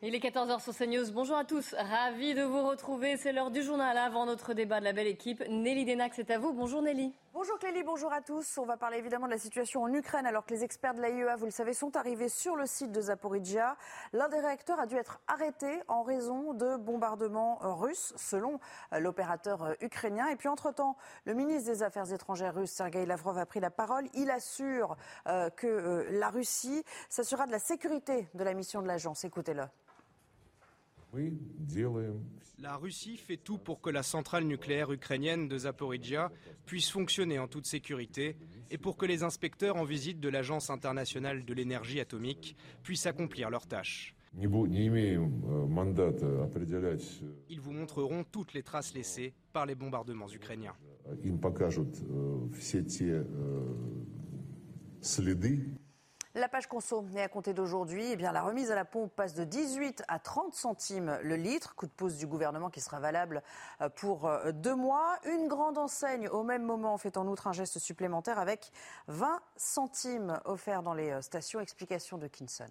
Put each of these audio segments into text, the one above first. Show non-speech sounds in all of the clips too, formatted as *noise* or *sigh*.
Il est 14h sur CNews. Bonjour à tous. Ravi de vous retrouver. C'est l'heure du journal avant notre débat de la belle équipe. Nelly Denac, c'est à vous. Bonjour Nelly. Bonjour Clélie, bonjour à tous. On va parler évidemment de la situation en Ukraine alors que les experts de l'AIEA, vous le savez, sont arrivés sur le site de Zaporizhia. L'un des réacteurs a dû être arrêté en raison de bombardements russes, selon euh, l'opérateur euh, ukrainien. Et puis entre-temps, le ministre des Affaires étrangères russe, Sergei Lavrov, a pris la parole. Il assure euh, que la Russie s'assurera de la sécurité de la mission de l'agence. Écoutez-le. La Russie fait tout pour que la centrale nucléaire ukrainienne de Zaporizhia puisse fonctionner en toute sécurité et pour que les inspecteurs en visite de l'Agence internationale de l'énergie atomique puissent accomplir leurs tâches. Ils vous montreront toutes les traces laissées par les bombardements ukrainiens. La page conso est à compter d'aujourd'hui. Eh la remise à la pompe passe de 18 à 30 centimes le litre. Coup de pouce du gouvernement qui sera valable euh, pour euh, deux mois. Une grande enseigne au même moment fait en outre un geste supplémentaire avec 20 centimes offerts dans les euh, stations. Explication de Kinson.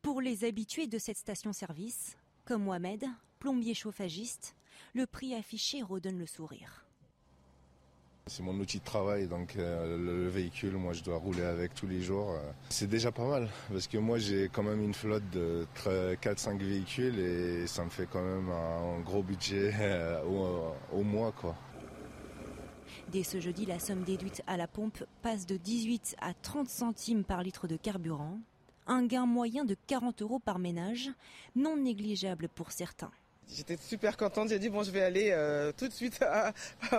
Pour les habitués de cette station-service, comme Mohamed, plombier chauffagiste, le prix affiché redonne le sourire. C'est mon outil de travail, donc euh, le, véhicule, moi je dois rouler avec tous les jours. Euh. C'est déjà pas mal, parce que moi j'ai quand même une flotte de 4-5 véhicules et ça me fait quand même un, gros budget *laughs* euh, au, au, mois. quoi. Dès ce jeudi, la somme déduite à la pompe passe de 18 à 30 centimes par litre de carburant. Un gain moyen de 40 euros par ménage, non négligeable pour certains. J'étais super contente, j'ai dit bon je vais aller euh, tout de suite à,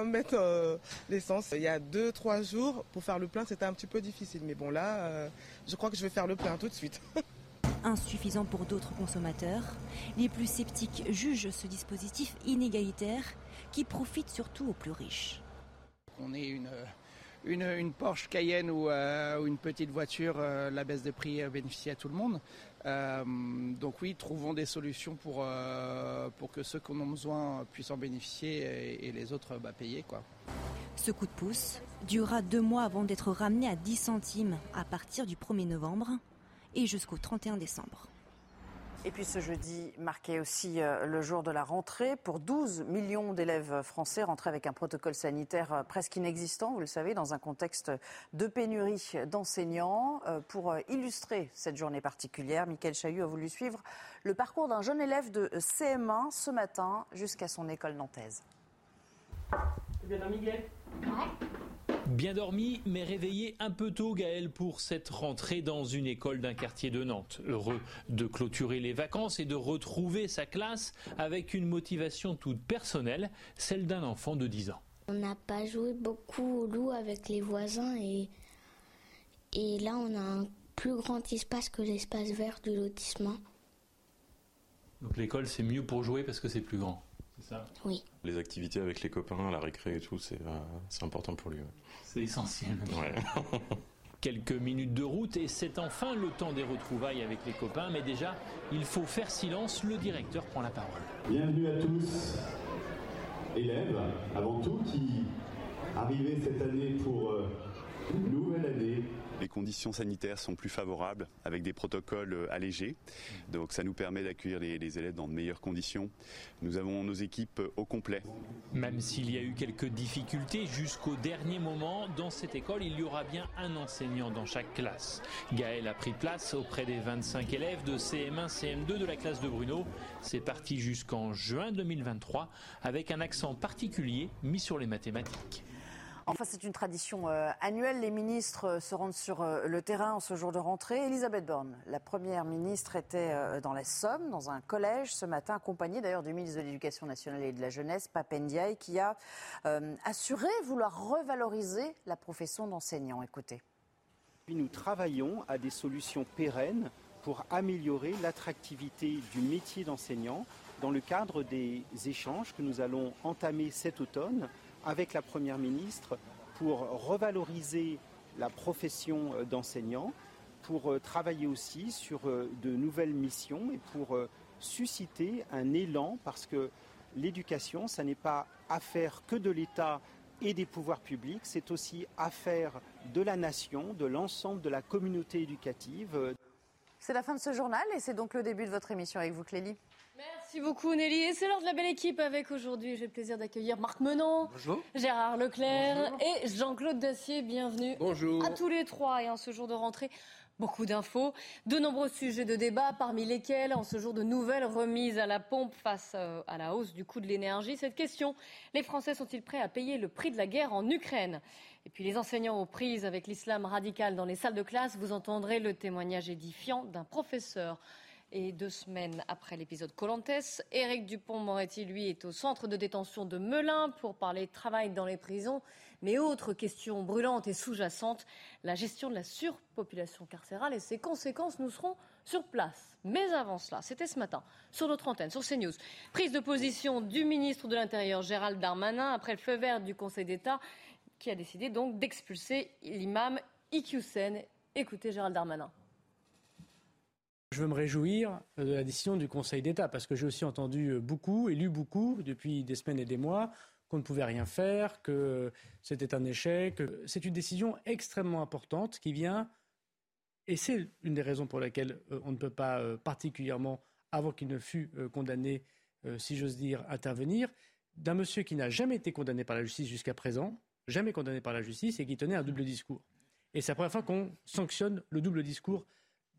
mettre euh, l'essence. Il y a deux, trois jours, pour faire le plein c'était un petit peu difficile. Mais bon là, euh, je crois que je vais faire le plein tout de suite. *laughs* Insuffisant pour d'autres consommateurs, les plus sceptiques jugent ce dispositif inégalitaire qui profite surtout aux plus riches. On est une une, Porsche Cayenne ou, euh, une petite voiture, euh, la baisse de prix euh, bénéficie à tout le monde. donc oui, trouvons des solutions pour, pour que ceux qui en ont besoin puissent en bénéficier et, les autres bah, payer. Quoi. Ce coup de pouce durera deux mois avant d'être ramené à 10 centimes à partir du 1er novembre et jusqu'au 31 décembre. Et puis ce jeudi marquait aussi euh, le jour de la rentrée pour 12 millions d'élèves français rentrés avec un protocole sanitaire euh, presque inexistant, vous le savez, dans un contexte de pénurie d'enseignants. Euh, pour illustrer cette journée particulière, Michael Chahut a voulu suivre le parcours d'un jeune élève de CM1 ce matin jusqu'à son école nantaise. bien, Miguel? Bien dormi, mais réveillé un peu tôt, Gaël, pour cette rentrée dans une école d'un quartier de Nantes. Heureux de clôturer les vacances et de retrouver sa classe avec une motivation toute personnelle, celle d'un enfant de 10 ans. On n'a pas joué beaucoup au loup avec les voisins et, et là on a un plus grand espace que l'espace vert du lotissement. Donc l'école c'est mieux pour jouer parce que c'est plus grand c'est ça Oui. Les activités avec les copains, la récré et tout, c'est euh, important pour lui. C'est essentiel. *laughs* Quelques minutes de route et c'est enfin le temps des retrouvailles avec les copains. Mais déjà, il faut faire silence. Le directeur prend la parole. Bienvenue à tous, élèves, avant tout, qui arrivez cette année pour euh, une nouvelle année les conditions sanitaires sont plus favorables avec des protocoles euh, allégés. Donc ça nous permet d'accueillir les, élèves dans de meilleures conditions. Nous avons nos équipes euh, au complet. Même s'il y a eu quelques difficultés jusqu'au dernier moment, dans cette école, il y aura bien un enseignant dans chaque classe. Gaël a pris place auprès des 25 élèves de CM1, CM2 de la classe de Bruno. C'est parti jusqu'en juin 2023 avec un accent particulier mis sur les mathématiques. Enfin, c'est une tradition euh, annuelle. Les ministres euh, se rendent sur euh, le terrain en ce jour de rentrée. Elisabeth Borne, la première ministre, était dans la Somme, dans un collège ce matin, accompagnée d'ailleurs du ministre de l'Éducation nationale et de la Jeunesse, Papendiaï, qui a assuré vouloir revaloriser la profession d'enseignant. Écoutez. Nous travaillons à des solutions pérennes pour améliorer l'attractivité du métier d'enseignant dans le cadre des échanges que nous allons entamer cet automne avec la Première ministre pour revaloriser la profession euh, d'enseignant, pour euh, travailler aussi sur euh, de nouvelles missions et pour susciter un élan parce que l'éducation, ça n'est pas affaire que de l'État et des pouvoirs publics, c'est aussi affaire de la nation, de l'ensemble de la communauté éducative. C'est la fin de ce journal et c'est donc le début de votre émission avec vous, Clélie. Merci beaucoup Nelly. Et c'est l'heure de la belle équipe avec aujourd'hui. J'ai le plaisir d'accueillir Marc Menon, Gérard Leclerc et Jean-Claude Dacier. Bienvenue Bonjour. à tous les trois. Et en ce jour de rentrée, beaucoup d'infos, de nombreux sujets de débat, parmi lesquels, en ce jour de nouvelles remises à la pompe face euh, à la hausse du coût de l'énergie, cette question, les Français sont-ils prêts à payer le prix de la guerre en Ukraine? Et puis les enseignants aux prises avec l'islam radical dans les salles de classe, vous entendrez le témoignage édifiant d'un professeur. Et deux semaines après l'épisode Colantes, Éric Dupont-Moretti, lui, est au centre de détention de Melun pour parler travail dans les prisons. Mais autre question brûlante et sous-jacente, la gestion de la surpopulation carcérale et ses conséquences, nous serons sur place. Mais avant cela, c'était ce matin, sur notre antenne, sur CNews, prise de position du ministre de l'Intérieur Gérald Darmanin après le feu vert du Conseil d'État qui a décidé donc d'expulser l'imam Iqiyoussen. Écoutez Gérald Darmanin. Je veux me réjouir de la décision du Conseil d'État parce que j'ai aussi entendu beaucoup et lu beaucoup depuis des semaines et des mois qu'on ne pouvait rien faire, que c'était un échec. C'est une décision extrêmement importante qui vient, et c'est une des raisons pour lesquelles euh, on ne peut pas euh, particulièrement, avant qu'il ne fût euh, condamné, si j'ose dire, intervenir, d'un monsieur qui n'a jamais été condamné par la justice jusqu'à présent, jamais condamné par la justice, et qui tenait un double discours. Et c'est la première fois qu'on sanctionne le double discours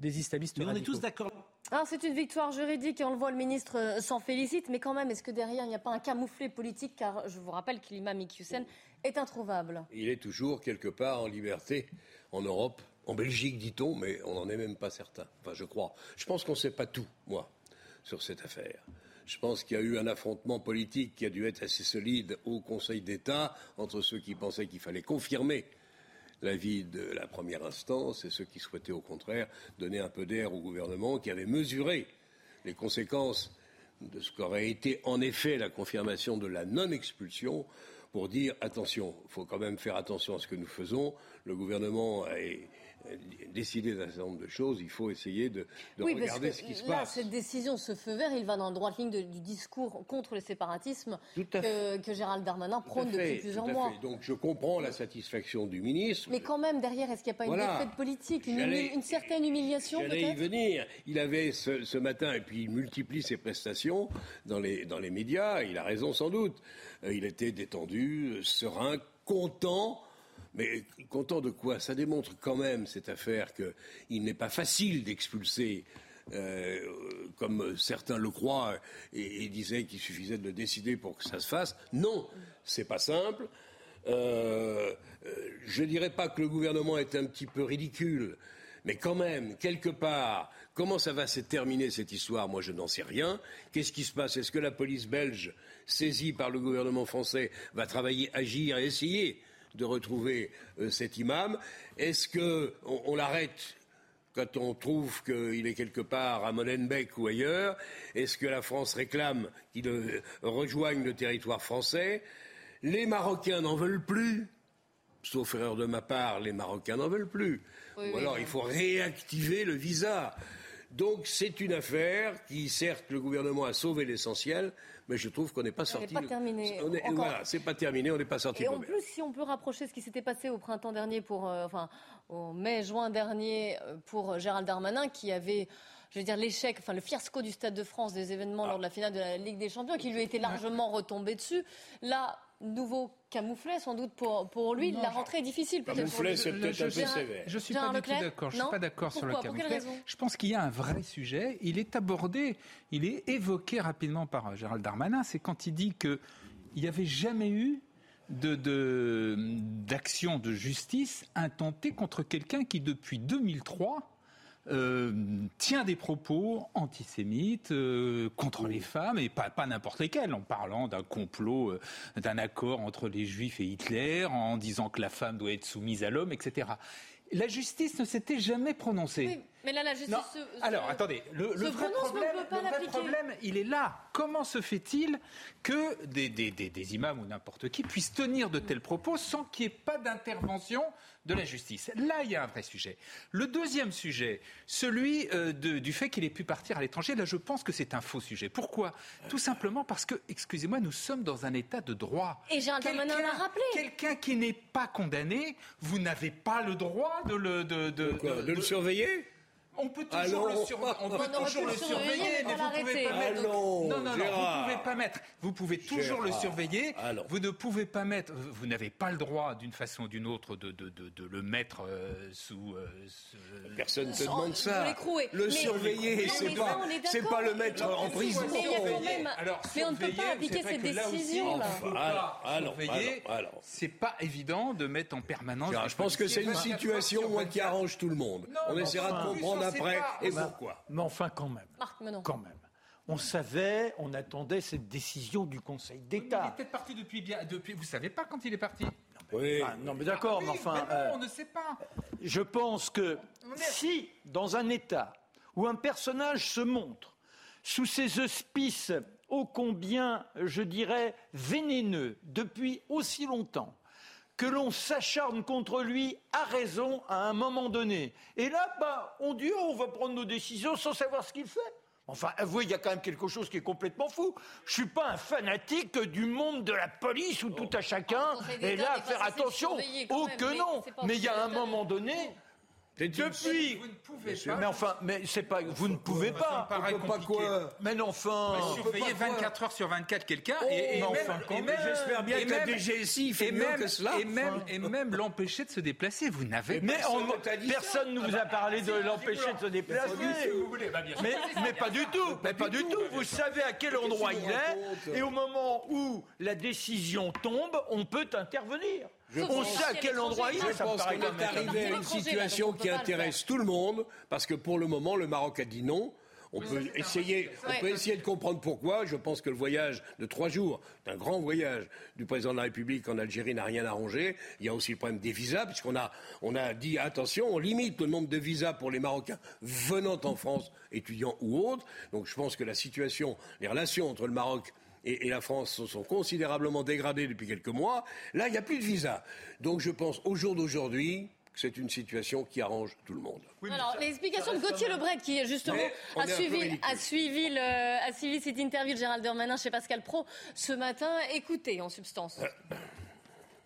des islamistes Mais on est tous d'accord. Alors c'est une victoire juridique et on le voit, le ministre euh, s'en félicite, mais quand même, est-ce que derrière il n'y a pas un camouflet politique? Car je vous rappelle que l'imam Iqiyoussen est introuvable. Il est toujours quelque part en liberté en Europe, en Belgique dit-on, mais on n'en est même pas certain. Enfin, je crois. Je pense qu'on ne sait pas tout, moi, sur cette affaire. Je pense qu'il y a eu un affrontement politique qui a dû être assez solide au Conseil d'État entre ceux qui pensaient qu'il fallait confirmer l'avis de la première instance et ceux qui souhaitaient au contraire donner un peu d'air au gouvernement qui avait mesuré les conséquences de ce qu'aurait été en effet la confirmation de la non-expulsion pour dire attention, il faut quand même faire attention à ce que nous faisons. Le gouvernement a décidé d'un certain nombre de choses, il faut essayer de, de oui, parce regarder que ce qui se passe. cette décision, ce feu vert, il va dans la droite ligne de- du discours contre le séparatisme que, que Gérald Darmanin prône fait, depuis plusieurs mois. fait. Donc je comprends la satisfaction du ministre. Mais quand même, derrière, est-ce qu'il n'y a pas une Voilà. défaite politique, une, certaine humiliation J'allais y venir. Il avait ce, ce matin, et puis il multiplie ses prestations dans les, dans les médias. Il a raison sans doute. Euh, Il était détendu, serein, content. Mais content de quoi? Ça démontre quand même cette affaire qu'il n'est pas facile d'expulser. euh, comme certains le croient et, disaient qu'il suffisait de le décider pour que ça se fasse. Non, c'est pas simple. Euh, euh, je dirais pas que le gouvernement est un petit peu ridicule, mais quand même, quelque part, comment ça va se terminer cette histoire? Moi, je n'en sais rien. Qu'est-ce qui se passe? Est-ce que la police belge, saisie par le gouvernement français, va travailler, agir et essayer? De retrouver euh, cet imam Est-ce que on, l'arrête quand on trouve qu'il est quelque part à Molenbeek ou ailleurs? Est-ce que la France réclame qu'il euh, rejoigne le territoire français? Les Marocains n'en veulent plus. Sauf erreur de ma part, les Marocains n'en veulent plus. Oui, Ou oui. alors il faut réactiver le visa. Donc c'est une affaire qui, certes, le gouvernement a sauvé l'essentiel, mais je trouve qu'on n'est pas sorti. pas terminée. on est- Encore. Voilà, c'est pas terminé, on n'est pas sorti. Et en plus, si on peut rapprocher ce qui s'était passé au printemps dernier, pour, euh, enfin, au mai-juin dernier, euh, pour Gérald Darmanin, qui avait, je veux dire, l'échec, enfin, le fiasco du Stade de France des événements lors de la finale de la Ligue des Champions, qui lui était largement retombé dessus. Là, nouveau camouflet, sans doute pour, pour lui. Non, la rentrée est difficile, peut-être. pour lui. Je- Je, je suis Gérard pas du tout d'accord. Je suis pas d'accord sur le camouflet. Je pense qu'il y a un vrai sujet. Il est abordé, il est évoqué rapidement par euh, Gérald Darmanin. C'est quand il dit que il n'y avait jamais eu de- de- d'action de, justice intentée contre quelqu'un qui, depuis 2003, euh, tient des propos antisémites euh, contre les femmes et pas, pas n'importe lesquels, en parlant d'un complot, euh, d'un accord entre les juifs et Hitler, en disant que la femme doit être soumise à l'homme, etc. La justice ne s'était jamais prononcée. Oui, mais là, la justice. Se- se- Alors, attendez, le, se le vrai prononce, problème, le vrai problème, il est là. Comment se fait-il que des, des- des- des imams ou n'importe qui puissent tenir de tels propos sans qu'il n'y ait pas d'intervention de la justice Là, il y a un vrai sujet. Le deuxième sujet, celui euh, de- du fait qu'il ait pu partir à l'étranger, là, je pense que c'est un faux sujet. Pourquoi? Tout simplement parce que, excusez-moi, nous sommes dans un état de droit. Et Gérald Darmanin l'a rappelé. Quelqu'un qui n'est pas condamné, vous n'avez pas le droit de le... De, de- quoi, de le surveiller? On peut toujours Allons. le, sur- on peut On aurait toujours pu le le surveiller, mais vous pouvez pas mettre. Allons, non, non, non, Gérard. vous pouvez pas mettre. Vous pouvez toujours le surveiller. Vous ne pouvez pas mettre. Vous n'avez pas le droit, d'une façon ou d'une autre, de, de, de, de le mettre euh, sous. euh, Personne ne te demande de ça. Le Mais- surveiller, c'est pas, c'est pas le mettre en prison. Mais il y a quand même- Alors, mais on ne peut pas appliquer cette décision, là. Alors, alors. C'est pas évident de mettre en permanence. Je pense que c'est une policiers 24 situation qui 24. arrange tout le monde. On essaiera de comprendre pas. et Bah, pourquoi. Mais enfin, quand même. Marc Menon. Quand même. On savait, on attendait cette décision du Conseil Il est d'État. peut-être parti depuis bien. Depuis, vous savez pas quand il est parti. Oui. Ah, non, mais d'accord, Oui, mais enfin. mais non, euh, on ne sait pas. Je pense que si, dans un État où un personnage se montre sous ses auspices ô combien, je dirais, vénéneux depuis aussi longtemps, que l'on s'acharne contre lui à raison à un moment donné. Et là, bah, on dit, oh, on va prendre nos décisions sans savoir ce qu'il fait. Enfin, avouez, il y a quand même quelque chose qui est complètement fou. Je suis pas un fanatique du monde de la police où tout à chacun Conseil est d'État là faire attention. Oh que non Mais il y a un moment donné, depuis. Vous ne pouvez pas. Mais enfin, mais c'est pas, vous ne pouvez Ça me pas. peut pas quoi Mais non, enfin. Bah, surveiller peut pas 24 heures sur 24 quelqu'un Oh, et, et mais même, enfin, et même. J'espère bien et que la même- DGSI fait et mieux même- que cela. Et même, et même l'empêcher de se déplacer. Vous n'avez Mais Personne ne personne vous a parlé de l'empêcher de se déplacer. Bah, Mais, mais pas du tout, mais pas du tout. Vous savez à quel endroit il est, et au moment où la décision tombe, on peut intervenir. On sait à quel endroit il est. Je pense qu'on est arrivé à une situation qui intéresse tout le monde, parce que pour le moment, le Maroc a dit non. On peut essayer, on Ouais. peut essayer de comprendre pourquoi. Je pense que le voyage de trois jours, un grand voyage du président de la République en Algérie n'a rien arrangé. Il y a aussi le problème des visas, puisqu'on a, on a dit attention, on limite le nombre de visas pour les Marocains venant en France, étudiants ou autres. Donc je pense que la situation, les relations entre le Maroc et, et la France se sont considérablement dégradées depuis quelques mois. Là, il n'y a plus de visa. Donc je pense au jour d'aujourd'hui que c'est une situation qui arrange tout le monde. Alors, l'explication de Gauthier Lebret, qui justement a suivi, a, suivi le- a suivi cette interview de Gérald Darmanin chez Pascal Pro ce matin. Écoutez, en substance.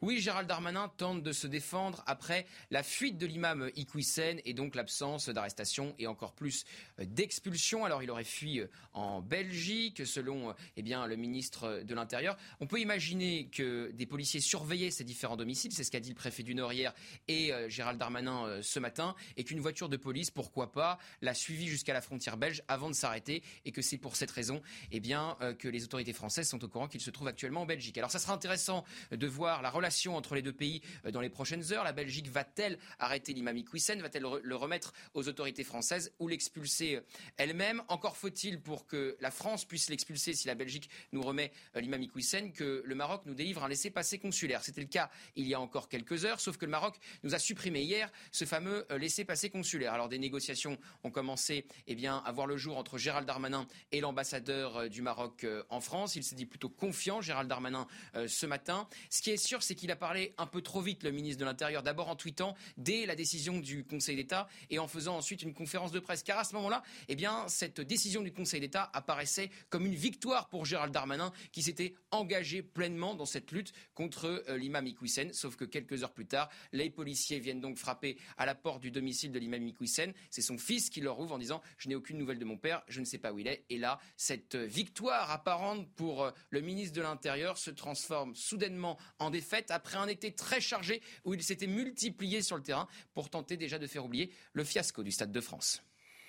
Oui, Gérald Darmanin tente de se défendre après la fuite de l'imam Iqwisen et donc l'absence d'arrestation et encore plus euh, d'expulsion. Alors il aurait fui euh, en Belgique, selon euh, eh bien le ministre de l'Intérieur. On peut imaginer que des policiers surveillaient ces différents domiciles, c'est ce qu'a dit le préfet du Nord hier et Gérald Darmanin ce matin, et qu'une voiture de police, pourquoi pas, l'a suivi jusqu'à la frontière belge avant de s'arrêter, et que c'est pour cette raison eh bien que les autorités françaises sont au courant qu'il se trouve actuellement en Belgique. Alors ça sera intéressant de voir la relation entre les deux pays euh, dans les prochaines heures. La Belgique va-t-elle arrêter l'imam Iqwisen Va-t-elle le remettre aux autorités françaises ou l'expulser euh, elle-même? Encore faut-il pour que la France puisse l'expulser si la Belgique nous remet euh, l'imam Iqwisen que le Maroc nous délivre un laissez-passer consulaire. C'était le cas il y a encore quelques heures, sauf que le Maroc nous a supprimé hier ce fameux laissez-passer consulaire. Alors des négociations ont commencé eh bien, à voir le jour entre Gérald Darmanin et l'ambassadeur du Maroc en France. Il s'est dit plutôt confiant, Gérald Darmanin, ce matin. Ce qui est sûr, c'est qu'il a parlé un peu trop vite, le ministre de l'Intérieur, d'abord en tweetant dès la décision du Conseil d'État et en faisant ensuite une conférence de presse. Car à ce moment-là, eh bien, cette décision du Conseil d'État apparaissait comme une victoire pour Gérald Darmanin qui s'était engagé pleinement dans cette lutte contre euh, l'imam Iqwisen. Sauf que quelques heures plus tard, les policiers viennent donc frapper à la porte du domicile de l'imam Iqwisen. C'est son fils qui leur ouvre en disant Je n'ai aucune nouvelle de mon père, je ne sais pas où il est. Et là, cette euh, victoire apparente pour euh, le ministre de l'Intérieur se transforme soudainement en défaite après un été très chargé où il s'était multiplié sur le terrain pour tenter déjà de faire oublier le fiasco du Stade de France.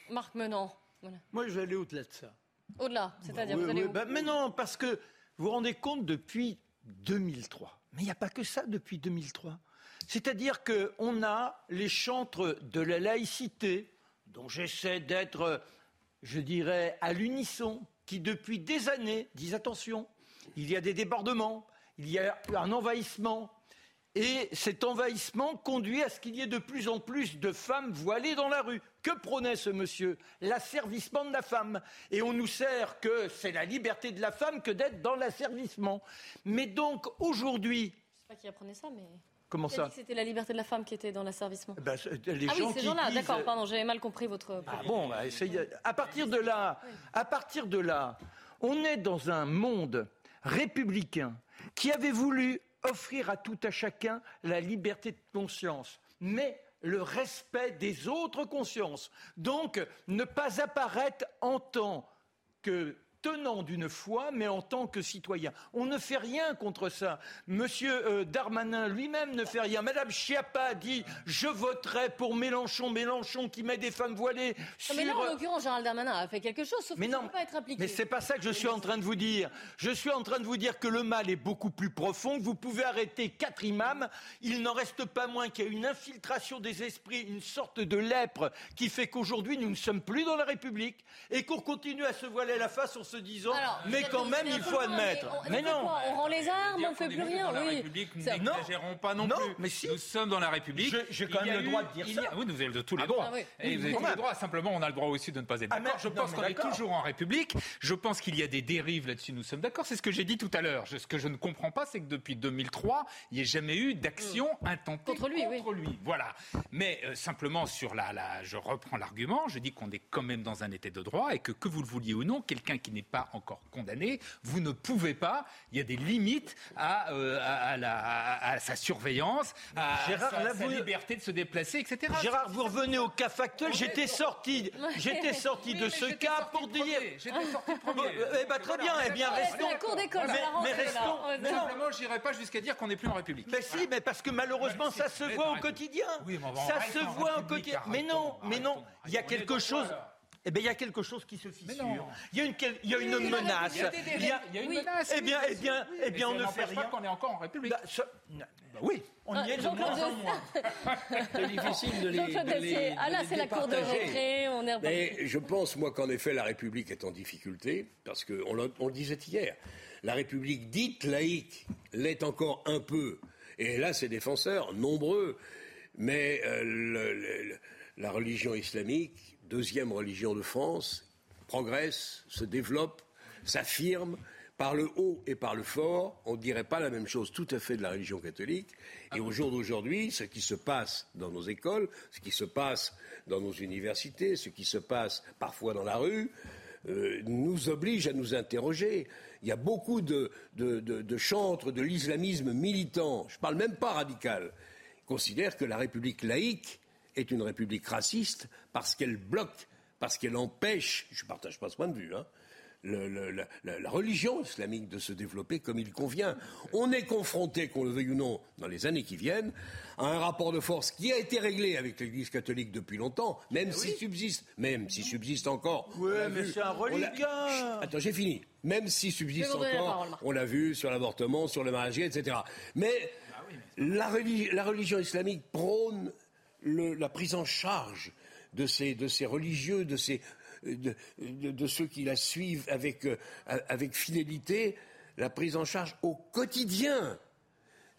Marc Menant. Voilà. Moi, je vais aller au-delà de ça. Au-delà, c'est-à-dire Oui, vous allez oui, où bah, mais non, parce que vous vous rendez compte depuis 2003. Mais il n'y a pas que ça depuis 2003. C'est-à-dire qu'on a les chantres de la laïcité, dont j'essaie d'être, je dirais, à l'unisson, qui depuis des années disent attention, il y a des débordements, il y a un envahissement. Et cet envahissement conduit à ce qu'il y ait de plus en plus de femmes voilées dans la rue. Que prônait ce monsieur? L'asservissement de la femme. Et on nous sert que c'est la liberté de la femme que d'être dans l'asservissement. Mais donc aujourd'hui, Je sais pas qui apprenait ça, mais. Comment ça dit que C'était la liberté de la femme qui était dans l'asservissement? ben, c'est- les ah oui, gens ces qui gens-là, disent- d'accord, pardon, j'avais mal compris votre. Ah bon, bah, essayez- à partir de là, à partir de là, on est dans un monde républicain qui avait voulu offrir à tout à chacun la liberté de conscience. Mais le respect des autres consciences. Donc, ne pas apparaître en tant que tenant d'une foi, mais en tant que citoyen. On ne fait rien contre ça. Monsieur euh, Darmanin lui-même ne fait rien. Madame Schiappa dit je voterai pour Mélenchon, Mélenchon qui met des femmes voilées sur. Mais là, en l'occurrence, Gérald Darmanin a fait quelque chose, sauf Mais qu'il non, ne peut pas être impliqué. Mais c'est pas ça que je suis en train de vous dire. Je suis en train de vous dire que le mal est beaucoup plus profond, que vous pouvez arrêter quatre imams. Il n'en reste pas moins qu'il y a une infiltration des esprits, une sorte de lèpre qui fait qu'aujourd'hui nous ne sommes plus dans la République et qu'on continue à se voiler la face se disant Alors, mais quand même il faut admettre. on- Mais non. quoi On rend les armes, on fait plus rien. Dans la oui. République, nous n'exagérons pas non, Non, plus. mais si. Nous sommes dans la République. Je- j'ai quand même le eu- droit de dire ça. a- Oui, vous avez tous les Ah bon droits. Ah oui. Et vous avez tous les droits. Simplement, on a le droit aussi de ne pas être Ah, d'accord. Je pense qu'on est toujours en République. Je pense qu'il y a des dérives là-dessus. Nous sommes d'accord. C'est ce que j'ai dit tout à l'heure. Je- Ce que je ne comprends pas, c'est que depuis 2003, il n'y ait jamais eu d'action intentée Contre lui, contre lui. Voilà. Mais euh, simplement sur la, la, je reprends l'argument. Je dis qu'on est quand même dans un état de droit et que que vous le vouliez ou non, quelqu'un qui n'est pas encore condamné, vous ne pouvez pas. Il y a des limites à, euh, à, à la, à- à sa surveillance, à Gérard, sa, là, sa vous- liberté de se déplacer, etc. Gérard, vous revenez au cas factuel. J'étais sorti, j'étais *laughs* sorti Oui, de ce cas pour dire. J'étais sorti premier. *laughs* Eh ben, très bien. Eh bien, restons. Mais- restons. Simplement, je n'irai pas jusqu'à dire qu'on n'est plus en République. Mais si, mais parce que malheureusement, ça se Mais voit au quotidien. Ça se voit au quotidien. Mais non, mais non. Il y a quelque chose. Eh bien, il y a quelque chose qui se fissure. Il y a une, il y a une Oui, menace. Il y a des Il y a- dérives, il y a une Oui. menace. Eh bien, eh bien, oui, eh bien, on ne fait rien. qu'on est encore en République. Bah, ça- bah oui, on y Ah, est de moins en moins. *laughs* C'est difficile de les, de les-. Ah là, les c'est la cour de récré, on est. Mais je pense, moi, qu'en effet, la République est en difficulté, parce qu'on l'a- on le disait hier, la République dite laïque l'est encore un peu. Et là, ses défenseurs, nombreux. Mais euh, le- le- la religion islamique, deuxième religion de France, progresse, se développe, s'affirme par le haut et par le fort. On ne dirait pas la même chose tout à fait de la religion catholique. Et au jour d'aujourd'hui, ce qui se passe dans nos écoles, ce qui se passe dans nos universités, ce qui se passe parfois dans la rue, euh, nous oblige à nous interroger. Il y a beaucoup de, de, chantres de l'islamisme militant, je ne parle même pas radical, considèrent que la République laïque est une République raciste parce qu'elle bloque, parce qu'elle empêche, je ne partage pas ce point de vue, hein, le- le- la, religion islamique de se développer comme il convient. On est confronté, qu'on le veuille ou non, dans les années qui viennent, à un rapport de force qui a été réglé avec l'Église catholique depuis longtemps, même s'il subsiste, même s'il subsiste encore. L'a mais c'est un reliquat. Chut, Attends, j'ai fini. Même s'il subsiste encore, parole, on l'a vu sur l'avortement, sur le mariage, etc. Mais la, religi- la religion islamique prône le- la prise en charge de ces, de ces religieux, de, ces, de, de- de ceux qui la suivent avec, euh, avec fidélité, la prise en charge au quotidien.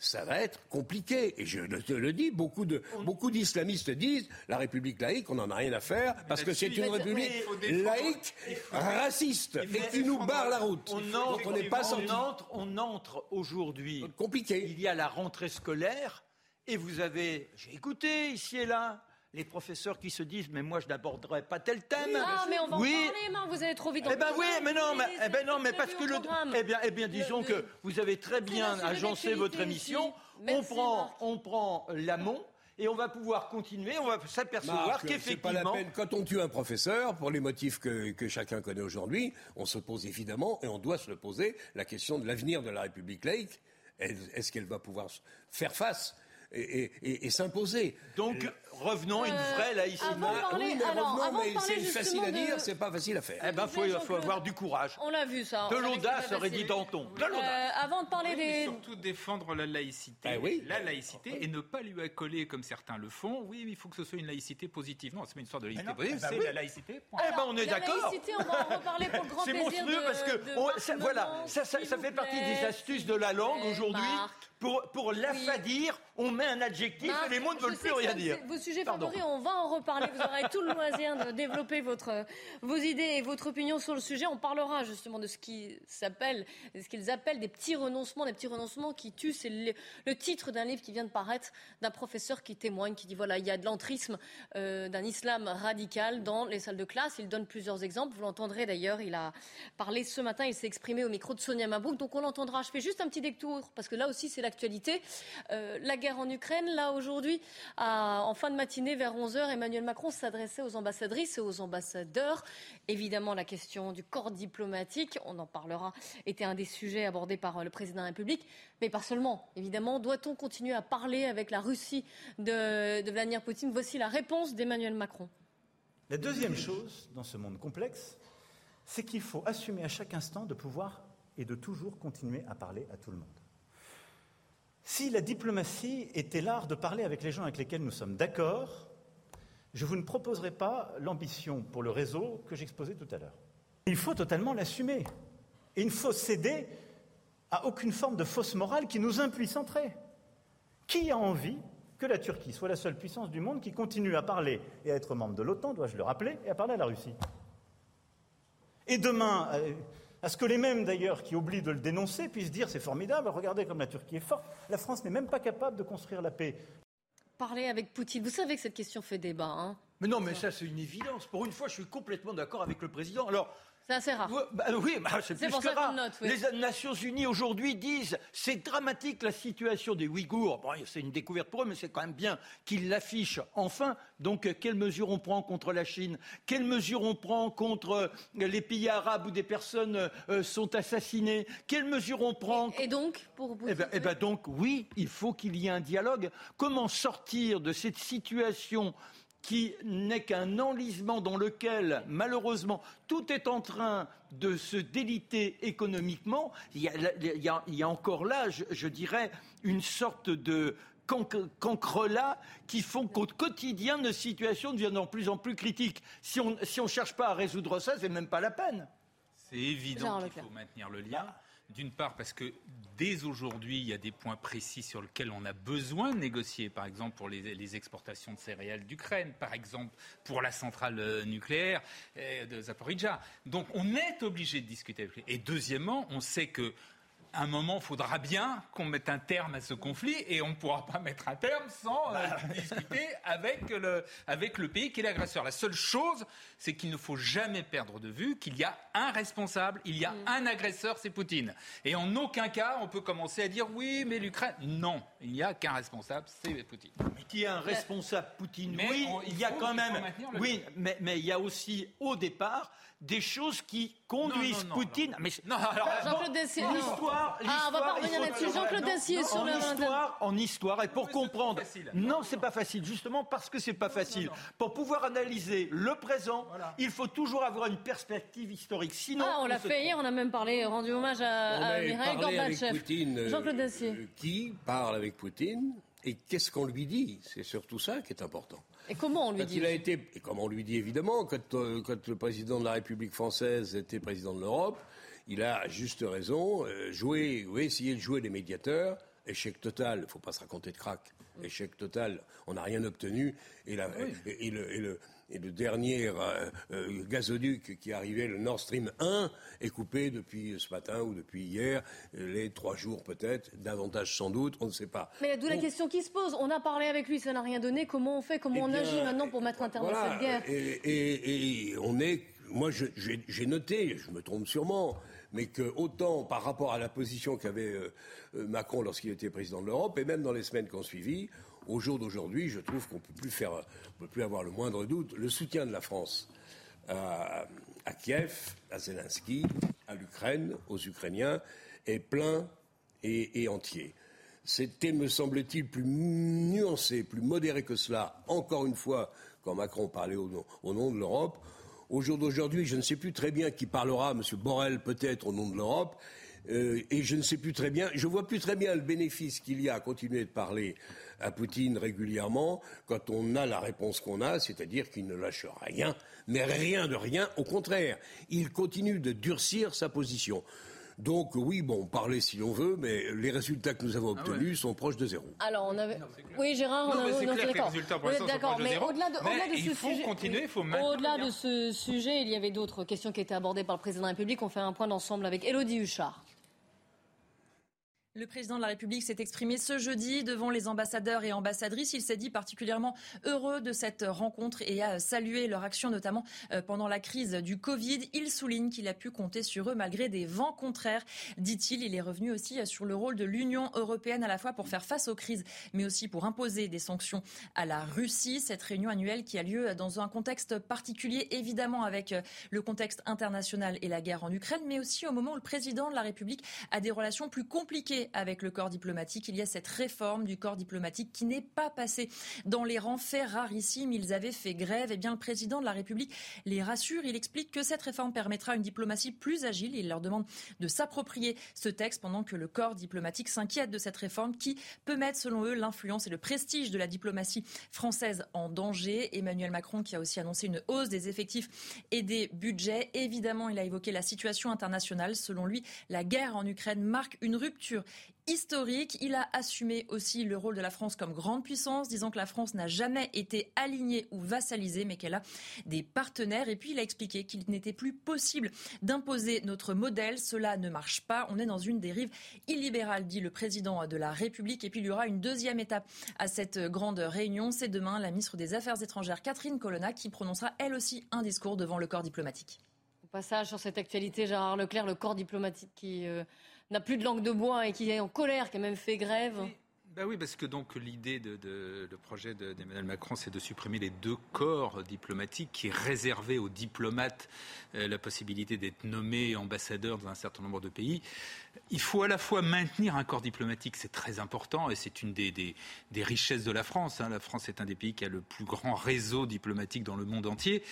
Ça va être compliqué. Et je te le dis, beaucoup, de, beaucoup d'islamistes disent la République laïque, on n'en a rien à faire, parce que c'est une République laïque, raciste, et qui nous barre la route. On entre, on n'est pas sorti. on entre, on entre aujourd'hui. Compliqué. Il y a la rentrée scolaire et vous avez, j'ai écouté ici et là, les professeurs qui se disent mais moi je n'aborderai pas tel thème. Ah, mais on va oui. en parler, vous allez trop vite. Eh ben oui, mais non, mais, eh ben non, c'est mais parce que le, eh bien, eh bien, disons Le- que vous avez très bien agencé votre émission. On prend, Marc. on prend l'amont et on va pouvoir continuer. On va s'apercevoir c'est pas la qu'effectivement, peine. Quand on tue un professeur, pour les motifs que, que chacun connaît aujourd'hui, on se pose évidemment, et on doit se le poser, la question de l'avenir de la République laïque. Est- Est-ce qu'elle va pouvoir faire face et, et- et- s'imposer. Donc revenons à une Euh, vraie laïcité. avant de parler- oui, mais alors, revenons, mais c'est facile à dire, de- c'est pas facile à faire. Eh ben, faut, faut avoir du courage, On l'a vu ça. de l'audace, aurait dit Danton. De Euh, l'audace. avant de parler Oui, mais des. surtout défendre la laïcité, oui. la laïcité, et ne pas lui accoler comme certains le font. Oui, mais il faut que ce soit une laïcité positive. Non, c'est pas une histoire de laïcité positive, eh ben c'est oui. la laïcité. point. Eh ben, on est la d'accord. laïcité, on va en reparler pour le grand *laughs* C'est plaisir monstrueux de- parce que voilà, ça, vous fait partie des astuces de la langue aujourd'hui. Pour, pour l'affadir, on met un adjectif Marc, et les mots ne veulent plus rien c'est dire. Vos Pardon. on va en reparler. Vous aurez tout le loisir de développer votre, vos idées et votre opinion sur le sujet. On parlera justement de ce qui s'appelle, ce qu'ils appellent des petits renoncements, des petits renoncements qui tuent. C'est le, le titre d'un livre qui vient de paraître d'un professeur qui témoigne, qui dit voilà, il y a de l'entrisme euh, d'un islam radical dans les salles de classe. Il donne plusieurs exemples. Vous l'entendrez d'ailleurs. Il a parlé ce matin. Il s'est exprimé au micro de Sonia Mabrouk. Donc on l'entendra. Je fais juste un petit détour parce que là aussi c'est l'actualité. Euh, la guerre en Ukraine. Là, aujourd'hui, en fin de matinée, vers 11h, Emmanuel Macron s'adressait aux ambassadrices et aux ambassadeurs. Évidemment, la question du corps diplomatique, on en parlera, était un des sujets abordés par euh, le président de la République. Mais pas seulement. Évidemment, doit-on continuer à parler avec la Russie de, de Vladimir Poutine? Voici la réponse d'Emmanuel Macron. La deuxième chose dans ce monde complexe, c'est qu'il faut assumer à chaque instant de pouvoir et de toujours continuer à parler à tout le monde. Si la diplomatie était l'art de parler avec les gens avec lesquels nous sommes d'accord, je vous ne proposerai pas l'ambition pour le réseau que j'exposais tout à l'heure. Il faut totalement l'assumer. Et il ne faut céder à aucune forme de fausse morale qui nous impuissanterait. Qui a envie que la Turquie soit la seule puissance du monde qui continue à parler et à être membre de l'OTAN, dois-je le rappeler, et à parler à la Russie? Et demain, euh, à ce que les mêmes d'ailleurs qui oublient de le dénoncer puissent dire c'est formidable, regardez comme la Turquie est forte. La France n'est même pas capable de construire la paix. Parler avec Poutine, vous savez que cette question fait débat. Hein mais non, mais ça c'est une évidence. Pour une fois, je suis complètement d'accord avec le président. Alors, c'est assez rare. Bah, oui, bah, c'est plus que rare. Les Nations Unies aujourd'hui disent c'est dramatique la situation des Ouïghours. Bon, c'est une découverte pour eux, mais c'est quand même bien qu'ils l'affichent enfin. Donc, quelles mesures on prend contre la Chine? Quelles mesures on prend contre euh, les pays arabes où des personnes euh, sont assassinées? Quelles mesures on prend Et, donc, pour vous eh ben, eh ben donc, oui, il faut qu'il y ait un dialogue. Comment sortir de cette situation qui n'est qu'un enlisement dans lequel, malheureusement, tout est en train de se déliter économiquement, il y a, encore là, je, dirais, une sorte de cancre-là qui font qu'au quotidien, nos situations deviennent de plus en plus critiques. Si on ne cherche pas à résoudre ça, c'est même pas la peine. C'est évident qu'il faut maintenir le lien. D'une part, parce que dès aujourd'hui, il y a des points précis sur lesquels on a besoin de négocier. Par exemple, pour les, exportations de céréales d'Ukraine, par exemple, pour la centrale euh, nucléaire euh, de Zaporizhia. Donc, on est obligé de discuter avec lui. Et deuxièmement, on sait que un moment, il faudra bien qu'on mette un terme à ce conflit et on ne pourra pas mettre un terme sans euh, bah. discuter avec le, avec le pays qui est l'agresseur. La seule chose, c'est qu'il ne faut jamais perdre de vue qu'il y a un responsable, il y a mm. un agresseur, c'est Poutine. Et en aucun cas, on peut commencer à dire oui, mais l'Ukraine. Non, il n'y a qu'un responsable, c'est Poutine. Mais qui est un responsable Poutine? Oui, il, y a quand même. Oui, mais, mais il y a aussi au départ des choses qui conduisent Poutine. Mais non, alors Jean-Claude Dessier. L'histoire, ah, on va pas revenir là-dessus. Jean-Claude Dessier sur en histoire, en histoire et pour comprendre. Non, c'est pas facile. Justement parce que c'est pas facile. Pour pouvoir analyser le présent, il faut toujours avoir une perspective historique. Sinon, ah, on l'a fait hier. On a même parlé, rendu hommage à, à Mikhail Gorbatchev. Jean-Claude Dessier. Euh, qui parle avec Poutine et qu'est-ce qu'on lui dit? C'est surtout ça qui est important. Et comment on lui dit il a été, Et comment on lui dit évidemment, quand, euh, quand, le président de la République française était président de l'Europe, il a à juste raison euh, joué, oui, essayé de jouer les médiateurs. Échec total, il ne faut pas se raconter de crack. Échec total, on n'a rien obtenu. Et, la, et, le, et le et le dernier euh, euh, gazoduc qui arrivait, le Nord Stream 1, est coupé depuis ce matin ou depuis hier, les trois jours peut-être, davantage sans doute, on ne sait pas. Mais d'où la question qui se pose. On a parlé avec lui, ça n'a rien donné. Comment on fait? Comment eh on agit maintenant pour mettre un terme à cette guerre? Et, on est. Moi, j'ai noté, je me trompe sûrement, mais que autant par rapport à la position qu'avait euh, Macron lorsqu'il était président de l'Europe, et même dans les semaines qui ont suivi, au jour d'aujourd'hui, je trouve qu'on peut peut plus avoir le moindre doute. Le soutien de la France à, Kiev, à Zelensky, à l'Ukraine, aux Ukrainiens, est plein et, entier. C'était, me semble-t-il, plus nuancé, plus modéré que cela, encore une fois, quand Macron parlait au nom, de l'Europe. Au jour d'aujourd'hui, je ne sais plus très bien qui parlera, M. Borrell peut-être au nom de l'Europe, euh, et je ne sais plus très bien, je vois plus très bien le bénéfice qu'il y a à continuer de parler à Poutine régulièrement quand on a la réponse qu'on a, c'est-à-dire qu'il ne lâche rien, mais rien de rien, au contraire, il continue de durcir sa position. Donc oui, bon, parler si l'on veut, mais les résultats que nous avons ah obtenus sont proches de zéro. Alors on avait, oui, Gérard, on a, d'accord. D'accord, mais au-delà de, au de ce sujet, continuer, il faut au-delà de ce sujet, il y avait d'autres questions qui étaient abordées par le président de la République. On fait un point d'ensemble avec Élodie Huchard. Le président de la République s'est exprimé ce jeudi devant les ambassadeurs et ambassadrices. Il s'est dit particulièrement heureux de cette rencontre et a salué leur action, notamment euh, pendant la crise du Covid. Il souligne qu'il a pu compter sur eux malgré des vents contraires, dit-il. Il est revenu aussi sur le rôle de l'Union européenne à la fois pour faire face aux crises, mais aussi pour imposer des sanctions à la Russie. Cette réunion annuelle qui a lieu dans un contexte particulier, évidemment avec euh, le contexte international et la guerre en Ukraine, mais aussi au moment où le président de la République a des relations plus compliquées avec le corps diplomatique. Il y a cette réforme du corps diplomatique qui n'est pas passée dans les rangs faits rarissimes. Ils avaient fait grève. Eh bien, le président de la République les rassure. Il explique que cette réforme permettra une diplomatie plus agile. Il leur demande de s'approprier ce texte pendant que le corps diplomatique s'inquiète de cette réforme qui peut mettre, selon eux, l'influence et le prestige de la diplomatie française en danger. Emmanuel Macron qui a aussi annoncé une hausse des effectifs et des budgets. Évidemment, il a évoqué la situation internationale. Selon lui, la guerre en Ukraine marque une rupture historique. Il a assumé aussi le rôle de la France comme grande puissance, disant que la France n'a jamais été alignée ou vassalisée, mais qu'elle a des partenaires. Et puis il a expliqué qu'il n'était plus possible d'imposer notre modèle. Cela ne marche pas. On est dans une dérive illibérale, dit le président de la République. Et puis il y aura une deuxième étape à cette grande réunion. C'est demain la ministre des Affaires étrangères, Catherine Colonna, qui prononcera elle aussi un discours devant le corps diplomatique. Au passage sur cette actualité, Gérard Leclerc, le corps diplomatique qui... Euh, n'a plus de langue de bois et qui est en colère, qui a même fait grève. Oui. Bah oui, parce que donc l'idée de, de, le projet d'Emmanuel Macron, c'est de supprimer les deux corps diplomatiques qui réservaient aux diplomates euh, la possibilité d'être nommés ambassadeurs dans un certain nombre de pays. Il faut à la fois maintenir un corps diplomatique, c'est très important, et c'est une des, des, des, richesses de la France. Hein. La France est un des pays qui a le plus grand réseau diplomatique dans le monde entier.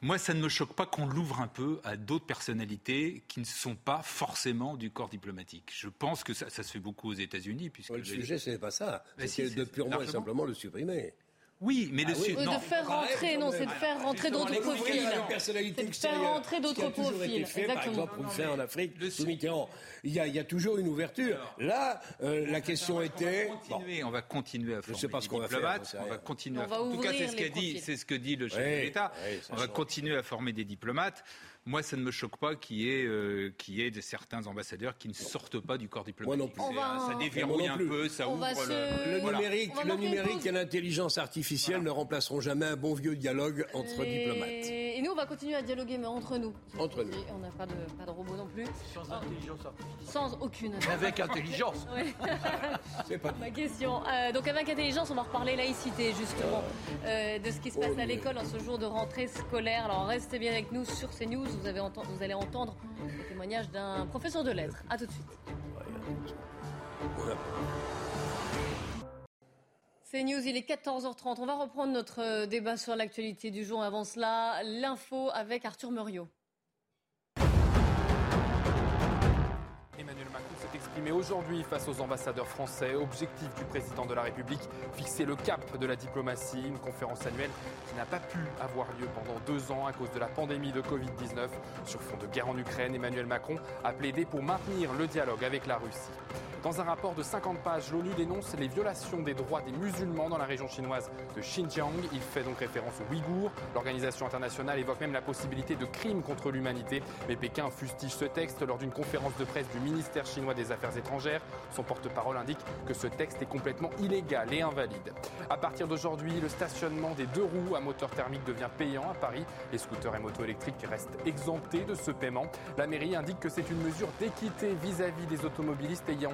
Moi, ça ne me choque pas qu'on l'ouvre un peu à d'autres personnalités qui ne sont pas forcément du corps diplomatique. Je pense que ça, ça se fait beaucoup aux États-Unis. Puisque le sujet, ce n'est pas ça. C'est de purement et simplement le supprimer. Oui, mais ah oui. non. de faire rentrer, non, c'est de faire rentrer d'autres profils. C'est de faire rentrer d'autres profils. Fait, Exactement. Par exemple, on le fait en Afrique sous Mitterrand. Il y, a, il y a toujours une ouverture. Là, euh, la question était. On va continuer, on va continuer à former des diplomates. On va continuer à. En tout cas, c'est ce qu'a dit, c'est ce que dit le chef de l'État. On va continuer à former des diplomates. Moi, ça ne me choque pas qu'il y ait, euh, y ait de certains ambassadeurs qui ne sortent pas du corps diplomatique. Moi non plus. Va... Ça déverrouille un peu, ça ouvre se... le... Le voilà. numérique, le numérique et l'intelligence artificielle voilà. ne remplaceront jamais un bon vieux dialogue entre et... diplomates. Et nous, on va continuer à dialoguer, mais entre nous. Entre nous. On n'a pas de, pas de robot non plus. Sans oh. intelligence artificielle. Sans aucune. Avec intelligence. *laughs* C'est pas *laughs* ma question. Euh, donc avec intelligence, on va reparler laïcité justement euh, de ce qui se passe oh, à l'école en ce jour de rentrée scolaire. Alors restez bien avec nous sur CNews. Vous allez entendre le témoignage d'un professeur de lettres. A tout de suite. C'est News, il est 14h30. On va reprendre notre débat sur l'actualité du jour. Avant cela, l'info avec Arthur Muriot. Emmanuel Macron exprimé aujourd'hui face aux ambassadeurs français. Objectif du président de la République, fixer le cap de la diplomatie. Une conférence annuelle qui n'a pas pu avoir lieu pendant deux ans à cause de la pandémie de Covid-19. Sur fond de guerre en Ukraine, Emmanuel Macron a plaidé pour maintenir le dialogue avec la Russie. Dans un rapport de 50 pages, l'ONU dénonce les violations des droits des musulmans dans la région chinoise de Xinjiang. Il fait donc référence aux Ouïghours. L'organisation internationale évoque même la possibilité de crimes contre l'humanité. Mais Pékin fustige ce texte lors d'une conférence de presse du ministère chinois des Affaires étrangères. Son porte-parole indique que ce texte est complètement illégal et invalide. À partir d'aujourd'hui, le stationnement des deux roues à moteur thermique devient payant à Paris. Les scooters et motos électriques restent exemptés de ce paiement. La mairie indique que c'est une mesure d'équité vis-à-vis des automobilistes ayant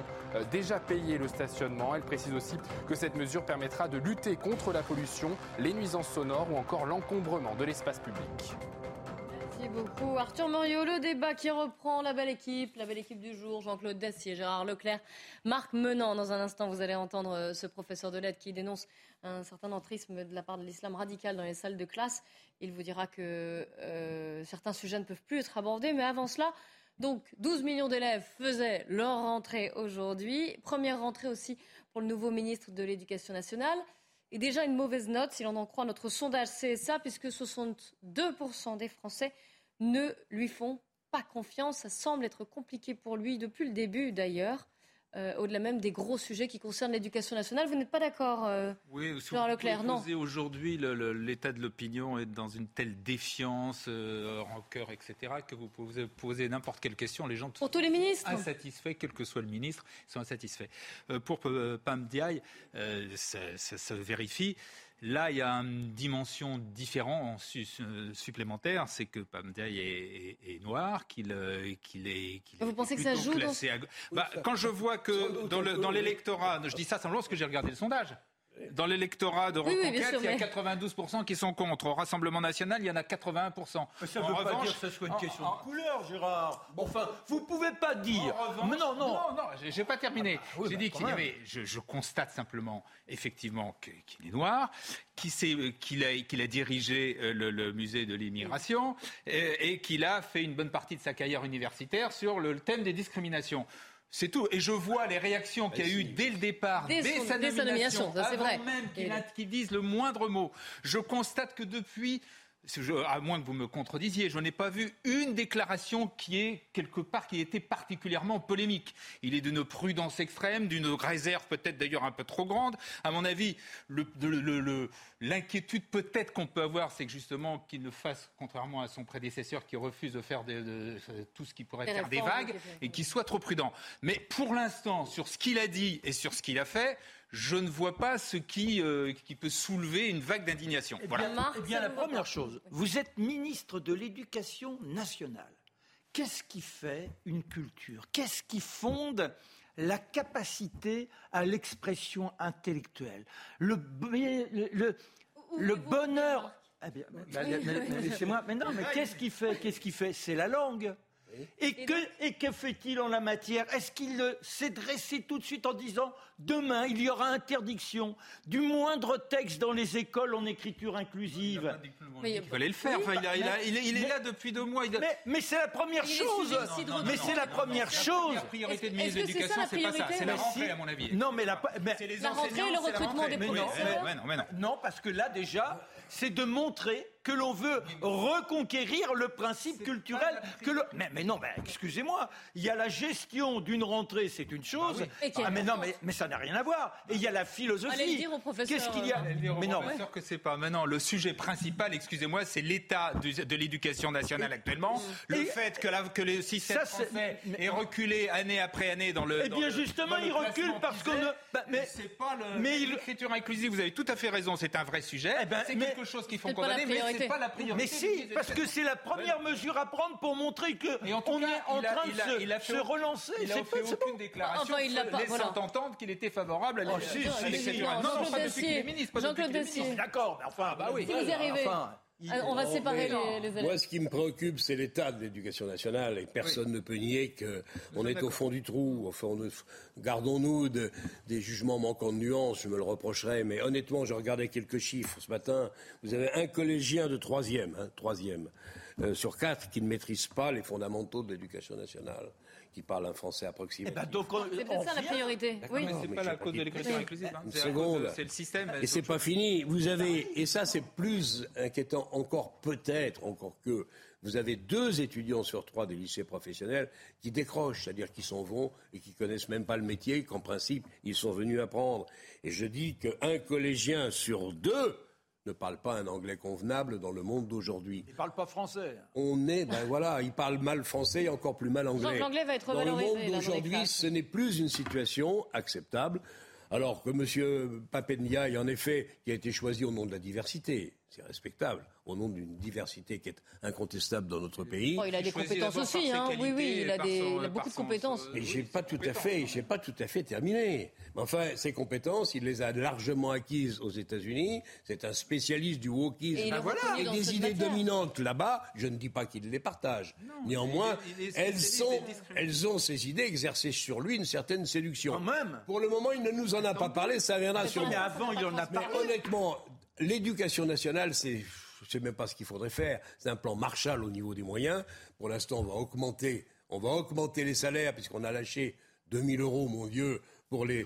déjà payé le stationnement. Elle précise aussi que cette mesure permettra de lutter contre la pollution, les nuisances sonores ou encore l'encombrement de l'espace public. Merci beaucoup. Arthur Moriot, le débat qui reprend la belle équipe, la belle équipe du jour, Jean-Claude Dacier, Gérard Leclerc, Marc Menant. Dans un instant, vous allez entendre ce professeur de lettres qui dénonce un certain entrisme de la part de l'islam radical dans les salles de classe. Il vous dira que euh, certains sujets ne peuvent plus être abordés. Mais avant cela, donc 12 millions d'élèves faisaient leur rentrée aujourd'hui. Première rentrée aussi pour le nouveau ministre de l'Éducation nationale. Et déjà une mauvaise note, si l'on en croit notre sondage CSA, puisque 62% des Français ne lui font pas confiance. Ça semble être compliqué pour lui depuis le début d'ailleurs. Euh, au-delà même des gros sujets qui concernent l'éducation nationale. Vous n'êtes pas d'accord, euh, Oui, Jean Leclerc Non. Aujourd'hui, l'état de l'opinion est dans une telle défiance, euh, rancœur, etc., que vous pouvez poser n'importe quelle question, les gens Pour tous les ministres insatisfaits, quel que soit le ministre, sont insatisfaits. Euh, pour Pam Diaye, ça, ça se vérifie. Là, il y a une dimension différente, euh, supplémentaire, c'est que Pam Diaye est, est- est noir, qu'il euh, qu'il est, qu'il Vous est pensez que ça joue dans- à. Bah, Quand je vois que dans l'électorat, je dis ça simplement parce que j'ai regardé le sondage. Dans l'électorat de Oui, oui, bien Reconquête, sûr, il y a mais- 92% qui sont contre. Au Rassemblement national, il y en a 81%. Ça En ne veut pas dire que ce soit une en- question en- de couleur, Gérard. Enfin, vous pouvez pas dire. revanche- Mais non, non. non, j'ai- pas terminé. oui, j'ai bah, dit qu'il y avait. Je, je constate simplement, effectivement, qu'il est noir, qu'il a, dirigé euh, le, le musée de l'immigration et, qu'il a fait une bonne partie de sa carrière universitaire sur le, thème des discriminations. C'est tout. Et je vois les réactions qu'il y a eu dès le départ, Dès dès, son- sa dès sa nomination, nomination, ça, c'est avant vrai. même qu'il qu'il dise le moindre mot. Je constate que depuis, à moins que vous me contredisiez, je n'ai pas vu une déclaration qui est quelque part qui était particulièrement polémique. Il est d'une prudence extrême, d'une réserve peut-être d'ailleurs un peu trop grande. À mon avis, l'inquiétude peut-être qu'on peut avoir, c'est que justement qu'il ne fasse, contrairement à son prédécesseur qui refuse de faire de- tout ce qui pourrait faire des vagues, et qu'il soit trop prudent. Mais pour l'instant, sur ce qu'il a dit et sur ce qu'il a fait, je ne vois pas ce qui, euh, qui peut soulever une vague d'indignation. Eh Voilà. bien, eh bien, la première chose, vous êtes ministre de l'Éducation nationale. Qu'est-ce qui fait une culture? Qu'est-ce qui fonde la capacité à l'expression intellectuelle? Le, b- le, le- le bonheur. Eh bien, bah, mais- mais- mais laissez-moi. Mais non, mais qu'est-ce qui fait Qu'est-ce qui fait? C'est la langue. Et que, et que fait-il en la matière? Est-ce qu'il s'est dressé tout de suite en disant demain il y aura interdiction du moindre texte dans les écoles en écriture inclusive? Il fallait le faire. Enfin, il, a- il a- il est, il est Mais- là depuis deux mois. Il a- Mais, mais c'est la première chose. mais c'est la première chose. La priorité de ministre de Est-ce que c'est l'Éducation, ça, la c'est pas ça. C'est la rentrée, à mon avis. Non, mais la, mais- C'est les La rentrée enseignants, et le recrutement des professeurs. Non, parce que là déjà, c'est de montrer que l'on veut reconquérir le principe culturel. Que le... mais, mais non, mais excusez-moi, il y a la gestion d'une rentrée, c'est une chose. Et quelle Ah, mais non, mais, mais ça n'a rien à voir. Et il y a la philosophie. Allez le dire au professeur, Qu'est-ce qu'il y a Allez le dire au Mais non, professeur que c'est pas. Maintenant, le sujet principal, excusez-moi, c'est l'état de l'éducation nationale actuellement. Le et- fait que, la- que le système Ça, français mais- ait reculé année après année dans le. Eh bien, justement, il recule parce qu'on ne- bah, mais- c'est pas le. mais l'écriture inclusive. Vous avez tout à fait raison. C'est un vrai sujet. Eh ben, c'est quelque chose qu'il faut condamner, mais. C'est pas la priorité. Mais si, parce que c'est la première mesure à prendre pour montrer que en on cas, est en train de se, relancer. Il a C'est fait aucune bon. déclaration Enfin, il l'a pas, laissant voilà. entendre qu'il était favorable à Oh, si, si, si, l'écriture. si. Non, non, pas depuis qu'il est ministre. Jean-Claude. D'accord, mais enfin, bah oui. Si vous y arrivez. Enfin, Ah, On va séparer les, les élèves. Moi, ce qui me préoccupe, c'est l'état de l'éducation nationale. Et personne ne peut nier qu'on est au fond du trou. Enfin, on ne- gardons-nous de- des jugements manquants de nuances. Je me le reprocherai. Mais honnêtement, je regardais quelques chiffres ce matin. Vous avez un collégien de troisième, hein, troisième euh, sur quatre qui ne maîtrise pas les fondamentaux de l'éducation nationale, qui parle un français approximatif. Eh ben, donc, on- C'est peut-être ça la priorité. Oui. Mais c'est mais pas j'ai la cause de l'écriture inclusive. hein. Une C'est à cause seconde. de- C'est le système. Et c'est pas fini. Vous avez, et ça c'est plus inquiétant encore peut-être, encore que, vous avez deux étudiants sur trois des lycées professionnels qui décrochent, c'est-à-dire qui s'en vont et qui connaissent même pas le métier, qu'en principe ils sont venus apprendre. Et je dis qu'un collégien sur deux ne parle pas un anglais convenable dans le monde d'aujourd'hui. Il parle pas français. On est, ben voilà, il parle mal français et encore plus mal anglais. Donc l'anglais va être Dans le monde d'aujourd'hui, ce n'est plus une situation acceptable. Alors que M. Papendiaï, en effet, qui a été choisi au nom de la diversité, c'est respectable, au nom d'une diversité qui est incontestable dans notre pays. Oh, il a des compétences aussi, hein. Oui, oui, il a, par des, son- il a par beaucoup de compétences. Mais j'ai pas tout à fait, j'ai pas tout à fait terminé. Mais enfin, ses compétences, il les a largement acquises aux États-Unis. C'est un spécialiste du wokisme Et Ben voilà. et des idées matière. dominantes là-bas. Je ne dis pas qu'il les partage. Néanmoins, il est- il est elles sont, elles ont ces idées exercées sur lui une certaine séduction. Quand même. Pour le moment, il ne nous en a pas parlé. Ça viendra sur. Mais avant, il en a parlé. honnêtement, l'éducation nationale, c'est, je même pas ce qu'il faudrait faire. C'est un plan Marshall au niveau des moyens. Pour l'instant, on va augmenter, les salaires puisqu'on a lâché 2000 euros, mon Dieu, pour les,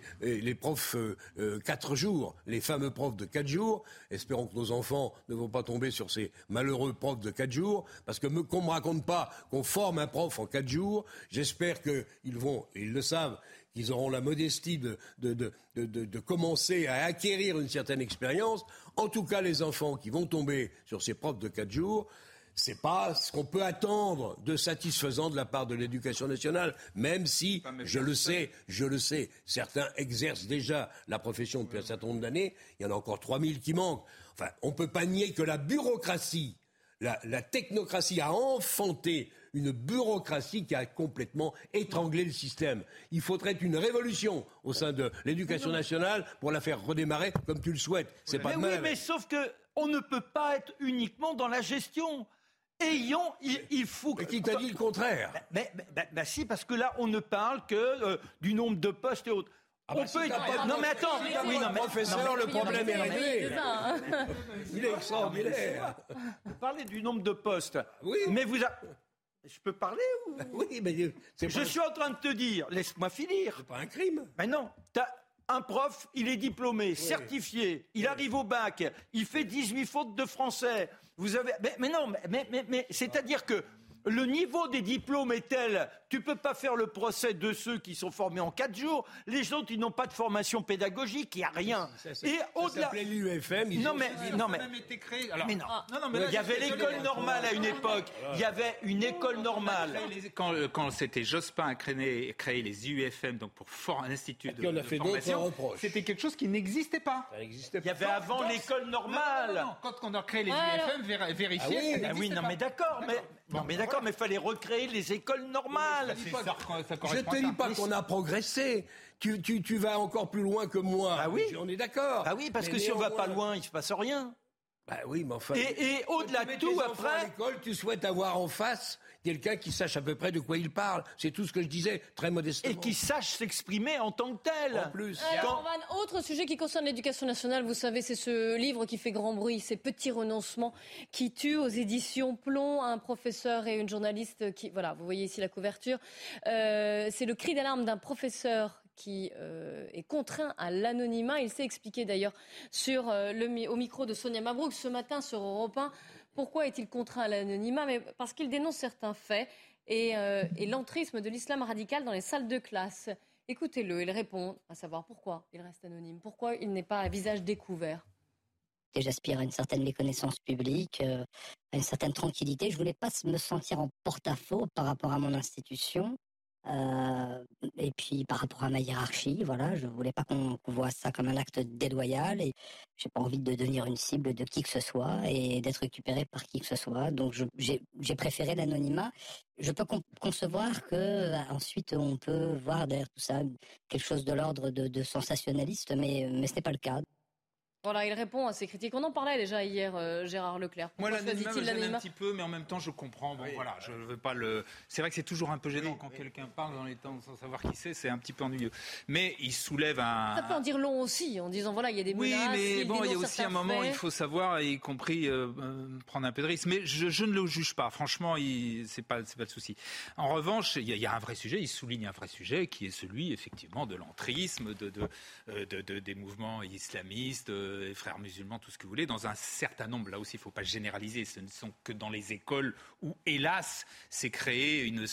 profs euh, euh, quatre jours, les fameux profs de quatre jours. Espérons que nos enfants ne vont pas tomber sur ces malheureux profs de quatre jours, parce que qu'on me raconte pas qu'on forme un prof en quatre jours. J'espère qu'ils vont, et ils le savent, qu'ils auront la modestie de, de, de, de, commencer à acquérir une certaine expérience. En tout cas, les enfants qui vont tomber sur ces profs de 4 jours, c'est pas ce qu'on peut attendre de satisfaisant de la part de l'éducation nationale, même si, je le sais, je le sais, certains exercent déjà la profession depuis un certain nombre d'années, il y en a encore 3000 qui manquent. Enfin, on ne peut pas nier que la bureaucratie, la, la technocratie a enfanté une bureaucratie qui a complètement étranglé le système. Il faudrait une révolution au sein de l'éducation nationale pour la faire redémarrer comme tu le souhaites. C'est pas mais oui, mais sauf que on ne peut pas être uniquement dans la gestion ayons, il, faut que. qui t'a dit le contraire? Mais, mais, si, parce que là, on ne parle que euh, du nombre de postes et autres. Ah bah on peut être... Non mais attends, oui, non, mais... professeur, le problème est réglé. *laughs* Il est extraordinaire. Vous parlez du nombre de postes. Oui. Mais vous Je peux parler ou... Oui, mais je suis en train de te dire, laisse-moi finir. C'est pas un crime. Mais non, un prof, il est diplômé, certifié, il arrive au bac, il fait 18 fautes de français. Vous avez. Mais, non, mais, mais, mais c'est-à-dire que le niveau des diplômes est tel, tu peux pas faire le procès de ceux qui sont formés en quatre jours, les autres ils n'ont pas de formation pédagogique, il n'y a rien. et au-delà. l'UFM. Non mais non mais. mais non. non, mais il y avait l'école normale à une époque. Il y avait une école normale. Quand, euh, quand c'était Jospin a créé, créé les UFM donc pour for, un institut de, a fait formation, c'était quelque chose qui n'existait pas. Il y avait avant l'école normale. quand on a créé les UFM, vérifier. Ah oui, non mais d'accord, mais non mais d'accord, mais il fallait recréer les écoles normales. je ne te dis pas qu'on a progressé. Tu, tu, tu, vas encore plus loin que moi. Ah oui On est d'accord. Ah oui, parce que si on va pas loin, il se passe rien. Bah oui, mais enfin. Et, au-delà de tout, après. À l'école, tu souhaites avoir en face quelqu'un qui sache à peu près de quoi il parle. C'est tout ce que je disais, très modestement. Et qui sache s'exprimer en tant que tel. En plus. un autre sujet qui concerne l'éducation nationale, vous savez, c'est ce livre qui fait grand bruit, ces petits renoncements qui tuent aux éditions Plomb, un professeur et une journaliste qui, voilà, vous voyez ici la couverture. Euh, c'est le cri d'alarme d'un professeur qui euh, est contraint à l'anonymat. Il s'est expliqué d'ailleurs sur euh, le, au micro de Sonia Mabrouk ce matin sur Europe 1 pourquoi est-il contraint à l'anonymat? Parce qu'il dénonce certains faits euh, et, l'entrisme de l'islam radical dans les salles de classe. Écoutez-le, il répond à savoir pourquoi il reste anonyme, pourquoi il n'est pas à visage découvert? J'aspire à une certaine méconnaissance publique, à une certaine tranquillité. Je voulais pas me sentir en porte-à-faux par rapport à mon institution. Et puis par rapport à ma hiérarchie, voilà, je voulais pas qu'on voit ça comme un acte déloyal et j'ai pas envie de devenir une cible de qui que ce soit et d'être récupéré par qui que ce soit. Donc j'ai préféré l'anonymat. Je peux concevoir que euh, ensuite on peut voir derrière tout ça quelque chose de l'ordre de, de, sensationnaliste, mais mais n'est pas le cas. Voilà, il répond à ces critiques. On en parlait déjà hier, euh, Gérard Leclerc. Moi, l'anonymat me gêne un petit peu, mais en même temps, je comprends. Bon, voilà, je veux pas le. C'est vrai que c'est toujours un peu gênant quand quelqu'un parle dans les temps sans savoir qui c'est. C'est un petit peu ennuyeux. Mais il soulève un. Ça peut en dire long aussi, en disant voilà, il y a des menaces. Oui, mais bon, il y a aussi un moment, il faut savoir, y compris euh, euh, prendre un peu de risque. Mais je, ne le juge pas. Franchement, c'est pas, c'est pas le souci. En revanche, il y, a un vrai sujet. Il souligne un vrai sujet qui est celui, effectivement, de l'entrisme, de, de, des mouvements islamistes, frères musulmans tout ce que vous voulez, dans un certain nombre. Là aussi, il ne faut pas généraliser. Ce ne sont que dans les écoles où, hélas, s'est créée une,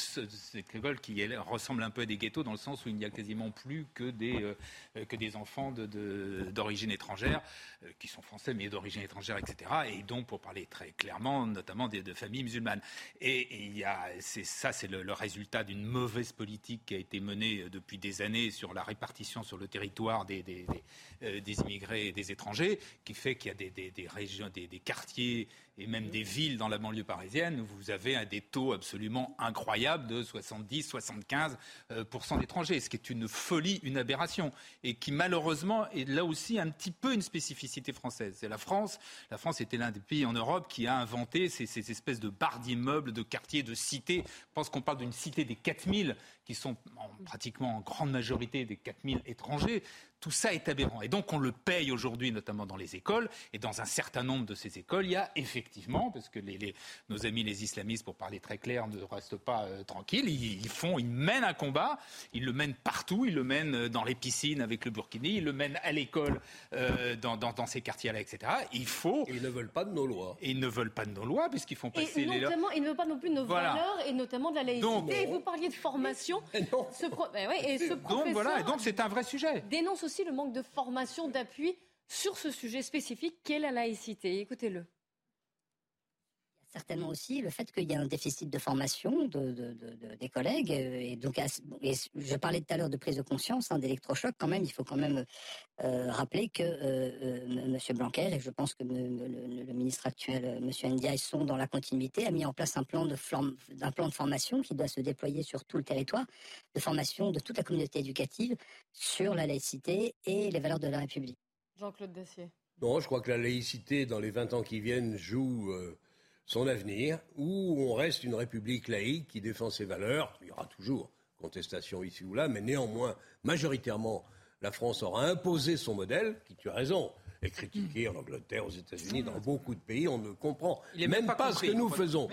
école qui ressemble un peu à des ghettos, dans le sens où il n'y a quasiment plus que des, euh, des enfants d'origine étrangère, euh, qui sont français mais d'origine étrangère, etc. Et donc, pour parler très clairement, notamment de, familles musulmanes. Et, ça, c'est le, résultat d'une mauvaise politique qui a été menée euh, depuis des années sur la répartition sur le territoire des, des, des immigrés et des étrangers, qui fait qu'il y a des, régions, des, quartiers et même des villes dans la banlieue parisienne où vous avez des taux absolument incroyables de 70-75% euh, d'étrangers, ce qui est une folie, une aberration, et qui malheureusement est là aussi un petit peu une spécificité française. C'est la France. La France était l'un des pays en Europe qui a inventé ces, ces espèces de barres d'immeubles, de quartiers, de cités. Je pense qu'on parle d'une cité des 4000 qui sont pratiquement en grande majorité des 4000 étrangers. Tout ça est aberrant. Et donc on le paye aujourd'hui, notamment dans les écoles. Et dans un certain nombre de ces écoles, il y a effectivement parce que les, les- nos amis les islamistes, pour parler très clair, ne restent pas euh, tranquilles. Ils, ils font, ils mènent un combat. Ils le mènent partout. Ils le mènent euh, dans les piscines avec le burkini. Ils le mènent à l'école, euh, dans, dans, dans ces quartiers-là, etc. Il faut. ils ne veulent pas de nos lois. Et ils ne veulent pas de nos lois, puisqu'ils font passer Et les lois. notamment, il ne veut pas non plus de nos Voilà. valeurs et notamment de la laïcité. Donc- et vous parliez de formation. Ce pro- Ben ouais, et ce Donc voilà, et donc c'est un vrai sujet. dénonce aussi le manque de formation, d'appui sur ce sujet spécifique qu'est la laïcité. Écoutez-le. Certainement aussi le fait qu'il y a un déficit de formation de, de- de- de- des collègues. euh, Et donc, et je parlais tout à l'heure de prise de conscience, hein, d'électrochoc. Quand même, il faut quand même euh, rappeler que euh, euh, M. Blanquer, et je pense que me- le, le ministre actuel, M. Ndiaye, sont dans la continuité, a mis en place un plan, de form- un plan de formation qui doit se déployer sur tout le territoire, de formation de toute la communauté éducative sur la laïcité et les valeurs de la République. Jean-Claude Dacier. Non, je crois que la laïcité, dans les 20 ans qui viennent, joue euh, son avenir, où on reste une république laïque qui défend ses valeurs. Il y aura toujours contestation ici ou là, mais néanmoins, majoritairement, la France aura imposé son modèle, qui, tu as raison, est critiqué en Angleterre, aux États-Unis, dans beaucoup de pays, on ne comprend Il est même même pas pas, ce que nous faisons.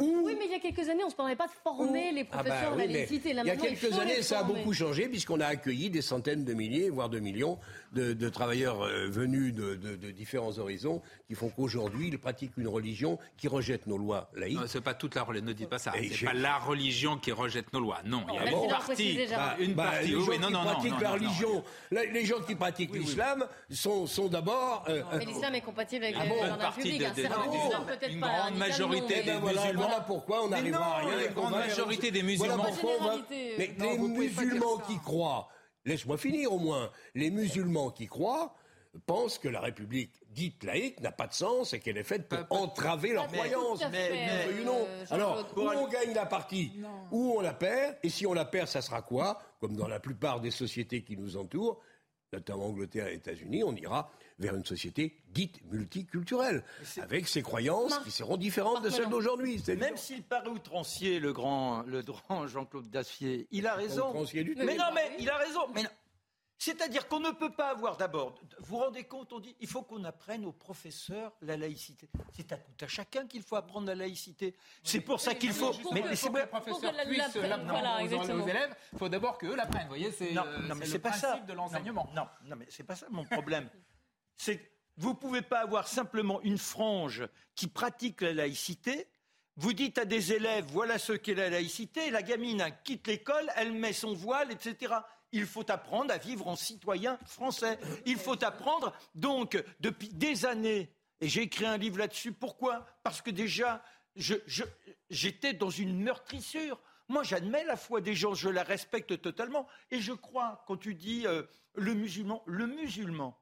Oui, mais il y a quelques années, on ne se parlait pas de former les Ah bah professeurs oui, à la laïcité. Là, il y a quelques années, ça a beaucoup changé puisqu'on a accueilli des centaines de milliers, voire de millions de, de travailleurs euh, venus de, de- de différents horizons qui font qu'aujourd'hui, ils pratiquent une religion qui rejette nos lois laïques. Non, c'est pas toute la religion. Ne dites pas ça. C'est pas la religion qui rejette nos lois. Non, il y a Ah une partie. Une partie. les gens qui pratiquent la religion, la- les gens qui pratiquent l'islam sont, sont d'abord. euh, Mais l'islam est compatible avec Ah les bon la Partie République. de- de- de- une pas. grande majorité non, Eh ben musulmans. Voilà pourquoi on n'arrivera à rien. la et qu'on grande majorité des Voilà musulmans. pourquoi on va- Généralité, euh, Mais non, les musulmans qui croient, laisse-moi finir au moins, les musulmans qui croient pensent que la République dite laïque n'a pas de sens et qu'elle est faite pour entraver leur croyance. Mais- euh, non. Alors, où on gagne la partie, ou on la perd, et si on la perd, ça sera quoi? Comme dans la plupart des sociétés qui nous entourent, notamment Angleterre et États-Unis, on ira vers une société dite multiculturelle, avec ses croyances qui seront différentes de celles d'aujourd'hui. C'est Même s'il paraît outrancier, le grand, le grand Jean-Claude Dacier, il a raison. outrancier du tout. Mais non, mais il a raison. Mais non. C'est-à-dire qu'on ne peut pas avoir d'abord. Vous vous rendez compte On dit il faut qu'on apprenne aux professeurs la laïcité. C'est à tout à chacun qu'il faut apprendre la laïcité. C'est pour ça qu'il faut. Mais c'est pour que les professeurs la- puissent l'apprendre aux- élèves, il faut d'abord qu'eux l'apprennent. Vous voyez, c'est euh, non, mais c'est c'est le pas ça. principe de l'enseignement. Non, non, mais c'est pas ça mon problème. c'est que vous pouvez pas avoir simplement une frange qui pratique la laïcité. Vous dites à des élèves, voilà ce qu'est la laïcité. La gamine elle quitte l'école, elle met son voile, etc. Il faut apprendre à vivre en citoyen français. Il faut apprendre, donc, depuis des années, et j'ai écrit un livre là-dessus. Pourquoi? Parce que déjà, j'étais dans une meurtrissure. Moi, j'admets la foi des gens, je la respecte totalement. Et je crois, quand tu dis euh, le musulman, le musulman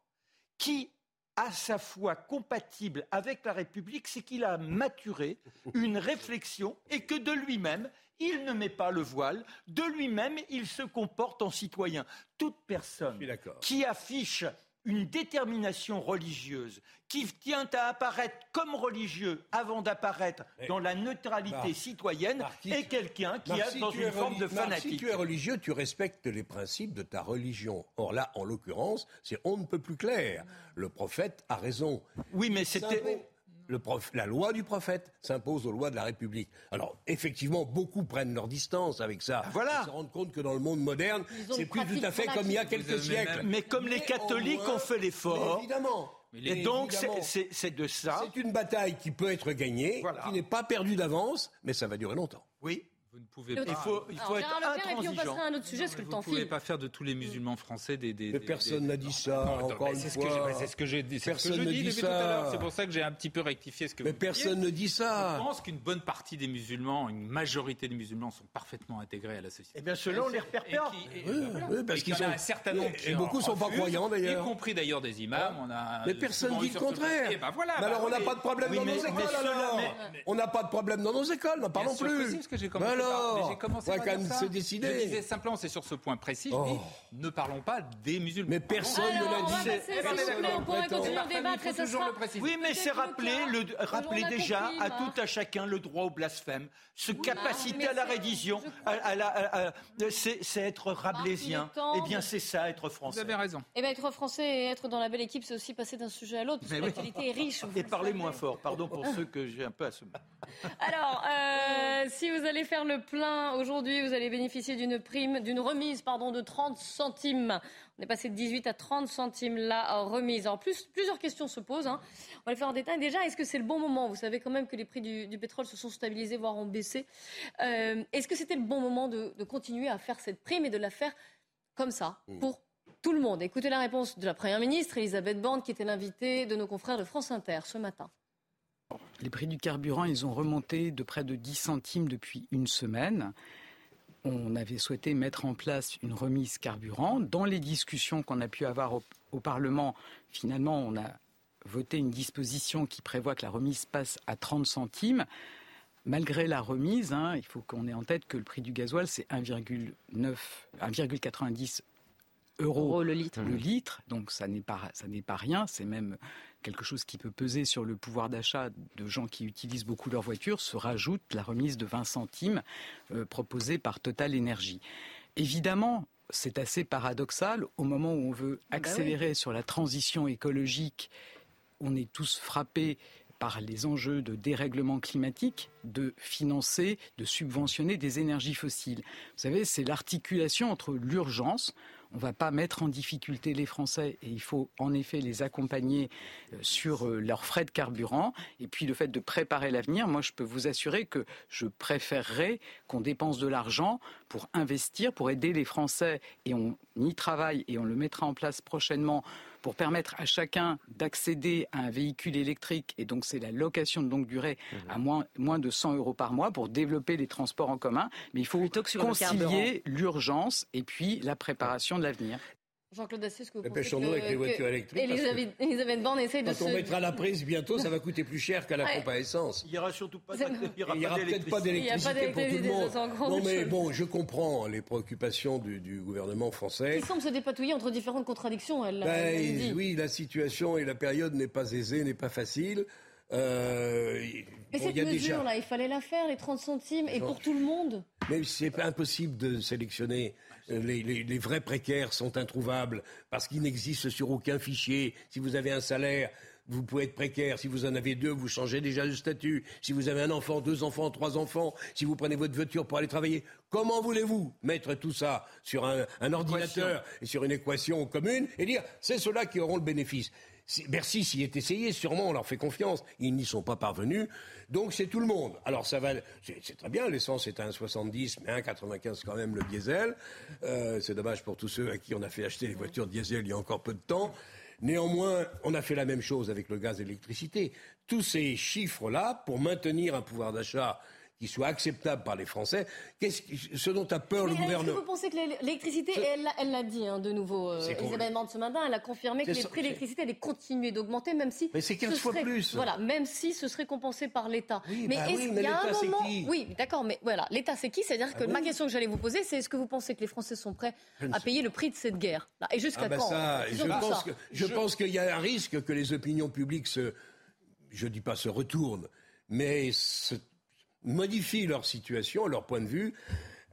qui a sa foi compatible avec la République, c'est qu'il a maturé une réflexion et que de lui-même, il ne met pas le voile, de lui-même, il se comporte en citoyen. Toute personne qui affiche une détermination religieuse, qui tient à apparaître comme religieux avant d'apparaître dans la neutralité Marc, citoyenne, est quelqu'un qui Marc, est dans une forme de fanatique. Si tu es religieux, tu respectes les principes de ta religion. Or là, en l'occurrence, c'est on ne peut plus clair. Le prophète a raison. Oui, mais c'était. Le prof- la loi du prophète s'impose aux lois de la République. Alors, effectivement, beaucoup prennent leur distance avec ça. voilà. Ils se rendent compte que dans le monde moderne, c'est plus tout à fait comme il y a quelques siècles. Mais comme les catholiques moins- ont fait l'effort. Évidemment. Et donc, c'est de ça. C'est une bataille qui peut être gagnée, qui n'est pas perdue d'avance, mais ça va durer longtemps. Oui. Vous ne pouvez Il pas. faut, il faut être Leclerc, et puis on passera à un autre sujet, parce que le Vous temps ne pouvez pas faire de tous les musulmans français des. des personne n'a dit ça, Non, non, encore une c'est ce que fois. j'ai- C'est ce que j'ai dit. Personne ne dit ça. tout à l'heure. C'est pour ça que j'ai un petit peu rectifié ce que Mais vous personne ne dit ça. Je pense qu'une bonne partie des musulmans, une majorité des musulmans sont parfaitement intégrés à la société. Eh bien, selon Et les voilà. oui, parce Et qu'il y qu'ils en a sont- un certain nombre et beaucoup en sont pas croyants, d'ailleurs. Y compris d'ailleurs des imams. On a Mais personne dit le contraire. papier. Ben voilà, mais alors on n'a pas de problème dans nos écoles On n'a pas de problème dans nos écoles, pas que plus. Alors j'ai commencé On va par quand dire même ça. se décider. Je disais simplement, c'est sur ce point précis, je Oh. dis, ne parlons pas des musulmans. Mais personne Alors, ne on l'a dit. vous plaît, on pourrait continuer le débat, et sera préciser. Oui, mais c'est rappeler, le, On déjà à tout à chacun le droit au blasphème. Ce capacité à la à, à à- à- c'est être rabelaisien. Eh bien, c'est ça, être Vous français. avez raison. Eh bien, être français et être dans la belle équipe, c'est aussi passer d'un sujet à l'autre, parce que l'actualité est riche. vous Et le parler moins fort, pardon pour ceux que j'ai un peu assommés. *laughs* Alors, euh, si vous allez faire le plein aujourd'hui, vous allez bénéficier d'une prime, d'une remise, pardon, de 30 centimes. On est passé de 18 à 30 centimes la remise. En plus, plusieurs questions se posent. hein. On va les faire en détail. Déjà, est-ce que c'est le bon moment? Vous savez quand même que les prix du, du pétrole se sont stabilisés, voire ont baissé. Euh, est-ce que c'était le bon moment de, de continuer à faire cette prime et de la faire comme ça, pour tout le monde? Écoutez la réponse de la Première ministre, Elisabeth Borne, qui était l'invitée de nos confrères de France Inter ce matin. Les prix du carburant, ils ont remonté de près de 10 centimes depuis une semaine. On avait souhaité mettre en place une remise carburant. Dans les discussions qu'on a pu avoir au, Parlement, finalement, on a voté une disposition qui prévoit que la remise passe à 30 centimes. Malgré la remise, hein, il faut qu'on ait en tête que le prix du gasoil, c'est 1,9, 1,90 euros le litre. le litre. Donc ça n'est pas ça n'est pas rien. C'est même quelque chose qui peut peser sur le pouvoir d'achat de gens qui utilisent beaucoup leur voiture. Se rajoute la remise de 20 centimes euh, proposée par Total Énergie. Évidemment. C'est assez paradoxal au moment où on veut accélérer sur la transition écologique. On est tous frappés par les enjeux de dérèglement climatique, de financer, de subventionner des énergies fossiles. Vous savez, c'est l'articulation entre l'urgence, on ne va pas mettre en difficulté les Français et il faut en effet les accompagner euh, sur euh, leurs frais de carburant et puis le fait de préparer l'avenir. Moi, je peux vous assurer que je préférerais qu'on dépense de l'argent pour investir, pour aider les Français et on y travaille et on le mettra en place prochainement pour permettre à chacun d'accéder à un véhicule électrique, et donc c'est la location de longue durée à moins, moins de 100 euros par mois pour développer les transports en commun. Mais il faut concilier l'urgence et puis la préparation de l'avenir. Jean-Claude Dacier, est-ce que vous pensez Dépêchons-nous avec les voitures que électriques, Elisabeth, Elisabeth Borne essaye de Quand on mettra la prise bientôt, ça va coûter plus cher qu'à la Ouais. pompe à essence. Il n'y aura surtout pas, C'est- *laughs* il y aura Il n'y aura peut-être pas d'électricité pour tout le d'électricité, monde. Non mais bon, je comprends les préoccupations du, du gouvernement français. Il semble se dépatouiller entre différentes contradictions, elle Ben, elle l'a dit. oui, la situation et la période n'est pas aisée, n'est pas facile. Euh, Mais bon, cette déjà- mesure-là, il fallait la faire, les 30 centimes, et Genre- pour tout le monde? Mais c'est pas impossible de sélectionner. Euh, Les, les- les vrais précaires sont introuvables parce qu'ils n'existent sur aucun fichier. Si vous avez un salaire, vous pouvez être précaire. Si vous en avez deux, vous changez déjà de statut. Si vous avez un enfant, deux enfants, trois enfants, si vous prenez votre voiture pour aller travailler, comment voulez-vous mettre tout ça sur un, un ordinateur et sur une équation commune et dire c'est ceux-là qui auront le bénéfice? Bercy s'y est essayé, sûrement, on leur fait confiance. Ils n'y sont pas parvenus. Donc c'est tout le monde. Alors ça va, c'est très bien, l'essence est à 1,70, mais 1,95 quand même le diesel. Euh, c'est dommage pour tous ceux à qui on a fait acheter les voitures diesel il y a encore peu de temps. Néanmoins, on a fait la même chose avec le gaz et l'électricité. Tous ces chiffres-là, pour maintenir un pouvoir d'achat qui soit acceptable par les Français, qu'est-ce qui- ce dont a peur Mais le est-ce que gouvernement vous pensez que l'électricité, et elle l'a- elle l'a dit hein, de nouveau, euh, Elisabeth Borne ce matin, elle a confirmé que les ça- prix de l'électricité allaient continuer d'augmenter, même si. Mais c'est 15 ce fois serait- plus. Voilà, même si ce serait compensé par l'État. mais bah est-ce oui, qu'il mais y a un l'État, c'est moment. qui Oui, d'accord, mais voilà, l'État, c'est qui? C'est-à-dire que Ah ma oui. question que j'allais vous poser, c'est est-ce que vous pensez que les Français sont prêts à payer le prix de cette guerre? Là, Et jusqu'à Ah bah quand? ça, pense que je, pense qu'il y a un risque que les opinions publiques se, je dis pas se retournent, mais se modifient leur situation, leur point de vue,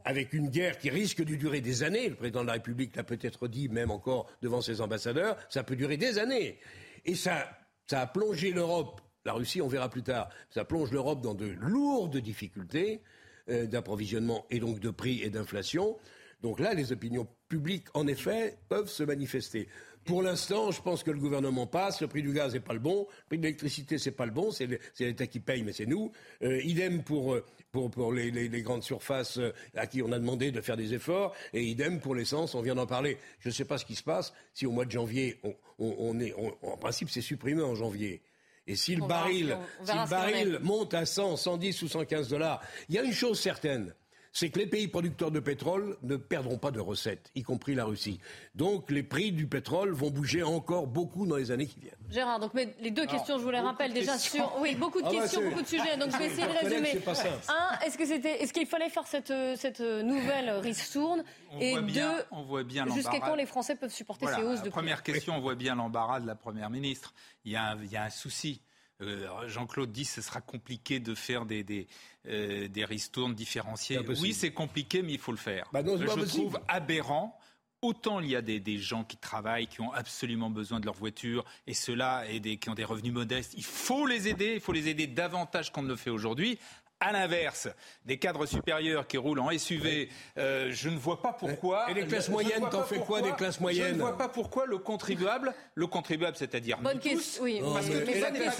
avec une guerre qui risque de durer des années. Le président de la République l'a peut-être dit, même encore devant ses ambassadeurs, ça peut durer des années. Et ça, ça a plongé l'Europe. La Russie, on verra plus tard. Ça plonge l'Europe dans de lourdes difficultés euh, d'approvisionnement et donc de prix et d'inflation. Donc là, les opinions publiques, en effet, peuvent se manifester. Pour l'instant, je pense que le gouvernement passe. Le prix du gaz n'est pas le bon. Le prix de l'électricité, c'est pas le bon. C'est l'État qui paye, mais c'est nous. Euh, idem pour, euh, pour, pour les, les- les grandes surfaces euh, à qui on a demandé de faire des efforts. Et idem pour l'essence. On vient d'en parler. Je ne sais pas ce qui se passe. Si au mois de janvier, on, on- on est, on- en principe, c'est supprimé en janvier. Et si le verra baril, si le baril monte à 100, 110 ou 115 dollars, il y a une chose certaine, c'est que les pays producteurs de pétrole ne perdront pas de recettes, y compris la Russie. Donc les prix du pétrole vont bouger encore beaucoup dans les années qui viennent. Gérard, donc mais les deux questions, je vous les rappelle déjà sur. Oui, beaucoup de Ah bah, questions, beaucoup de sujets. Donc je vais essayer de résumer. simple. Un, est-ce que c'était, est-ce qu'il fallait faire cette cette nouvelle ristourne On Et voit bien- deux, on voit bien jusqu'à quand les Français peuvent supporter Voilà, ces hausses de prix première question, on voit bien l'embarras de la Première ministre. Il y a un, il y a un souci. Euh, Jean-Claude dit que ce sera compliqué de faire des, des, euh, des ristournes différenciées. Oui, c'est compliqué, mais il faut le faire. Bah non, Je possible. trouve aberrant. Autant il y a des, des gens qui travaillent, qui ont absolument besoin de leur voiture, et ceux-là, et des, qui ont des revenus modestes, il faut les aider, il faut les aider davantage qu'on ne le fait aujourd'hui. À l'inverse, des cadres supérieurs qui roulent en SUV, euh, je ne vois pas pourquoi. Et les classes je ne moyennes, t'en fais quoi des classes Je moyennes ne vois pas pourquoi le contribuable, le contribuable, c'est-à-dire Bonne nous tous, question, oui, parce que. Eh ben, les classes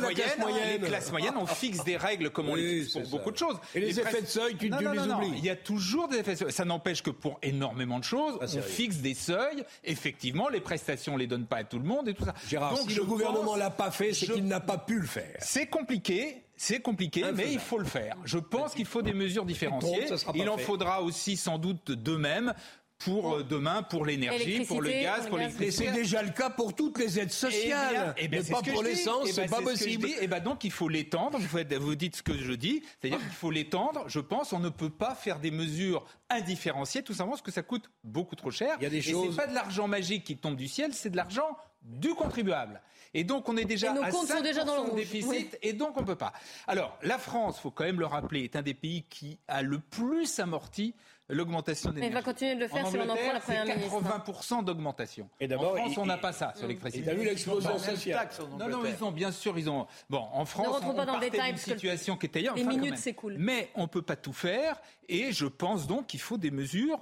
moyennes, moyenne les classes moyennes, on fixe des règles comme on les fixe pour beaucoup de choses. Et les effets de seuil, tu- non, tu non, les oublies. Il y a toujours des effets de seuil. Ça n'empêche que pour énormément de choses, on sérieux. fixe des seuils. Effectivement, les prestations, on les donne pas à tout le monde et tout ça. Gérard, Donc, si je le gouvernement l'a pas fait, c'est je- qu'il n'a pas pu le faire. c'est compliqué, c'est compliqué, mais il faut le faire. Je pense qu'il faut des mesures différenciées. Il en fait. faudra aussi sans doute de même pour euh, demain, pour l'énergie, pour le gaz, pour l'électricité. c'est déjà le cas pour toutes les aides Eh sociales. bien, eh bien, mais pas pour l'essence, Eh c'est ben, pas que je possible. Eh ben, donc il faut l'étendre. Vous, faites- vous dites ce que je dis, c'est-à-dire qu'il faut l'étendre. Je pense, on ne peut pas faire des mesures indifférenciées, tout simplement parce que ça coûte beaucoup trop cher. Il y a des Et choses- c'est pas de l'argent magique qui tombe du ciel, c'est de l'argent du contribuable. Et donc on est déjà Et nos à comptes sont 5% déjà dans le de déficit, Oui. et donc on peut pas. Alors la France, faut quand même le rappeler, est un des pays qui a le plus amorti l'augmentation des Mais il va continuer de le faire si l'on en prend la première ministre. 80% d'augmentation. Et d'abord, en France, il- on n'a pas ça sur l'électricité. Et t'as vu l'explosion sociale non, non, ils ont bien sûr, ils ont. Bon, en France, Ne on pas dans détail, que situation qui était ailleurs. les enfin, quand minutes même. s'écoulent. Mais on peut pas tout faire, et je pense donc qu'il faut des mesures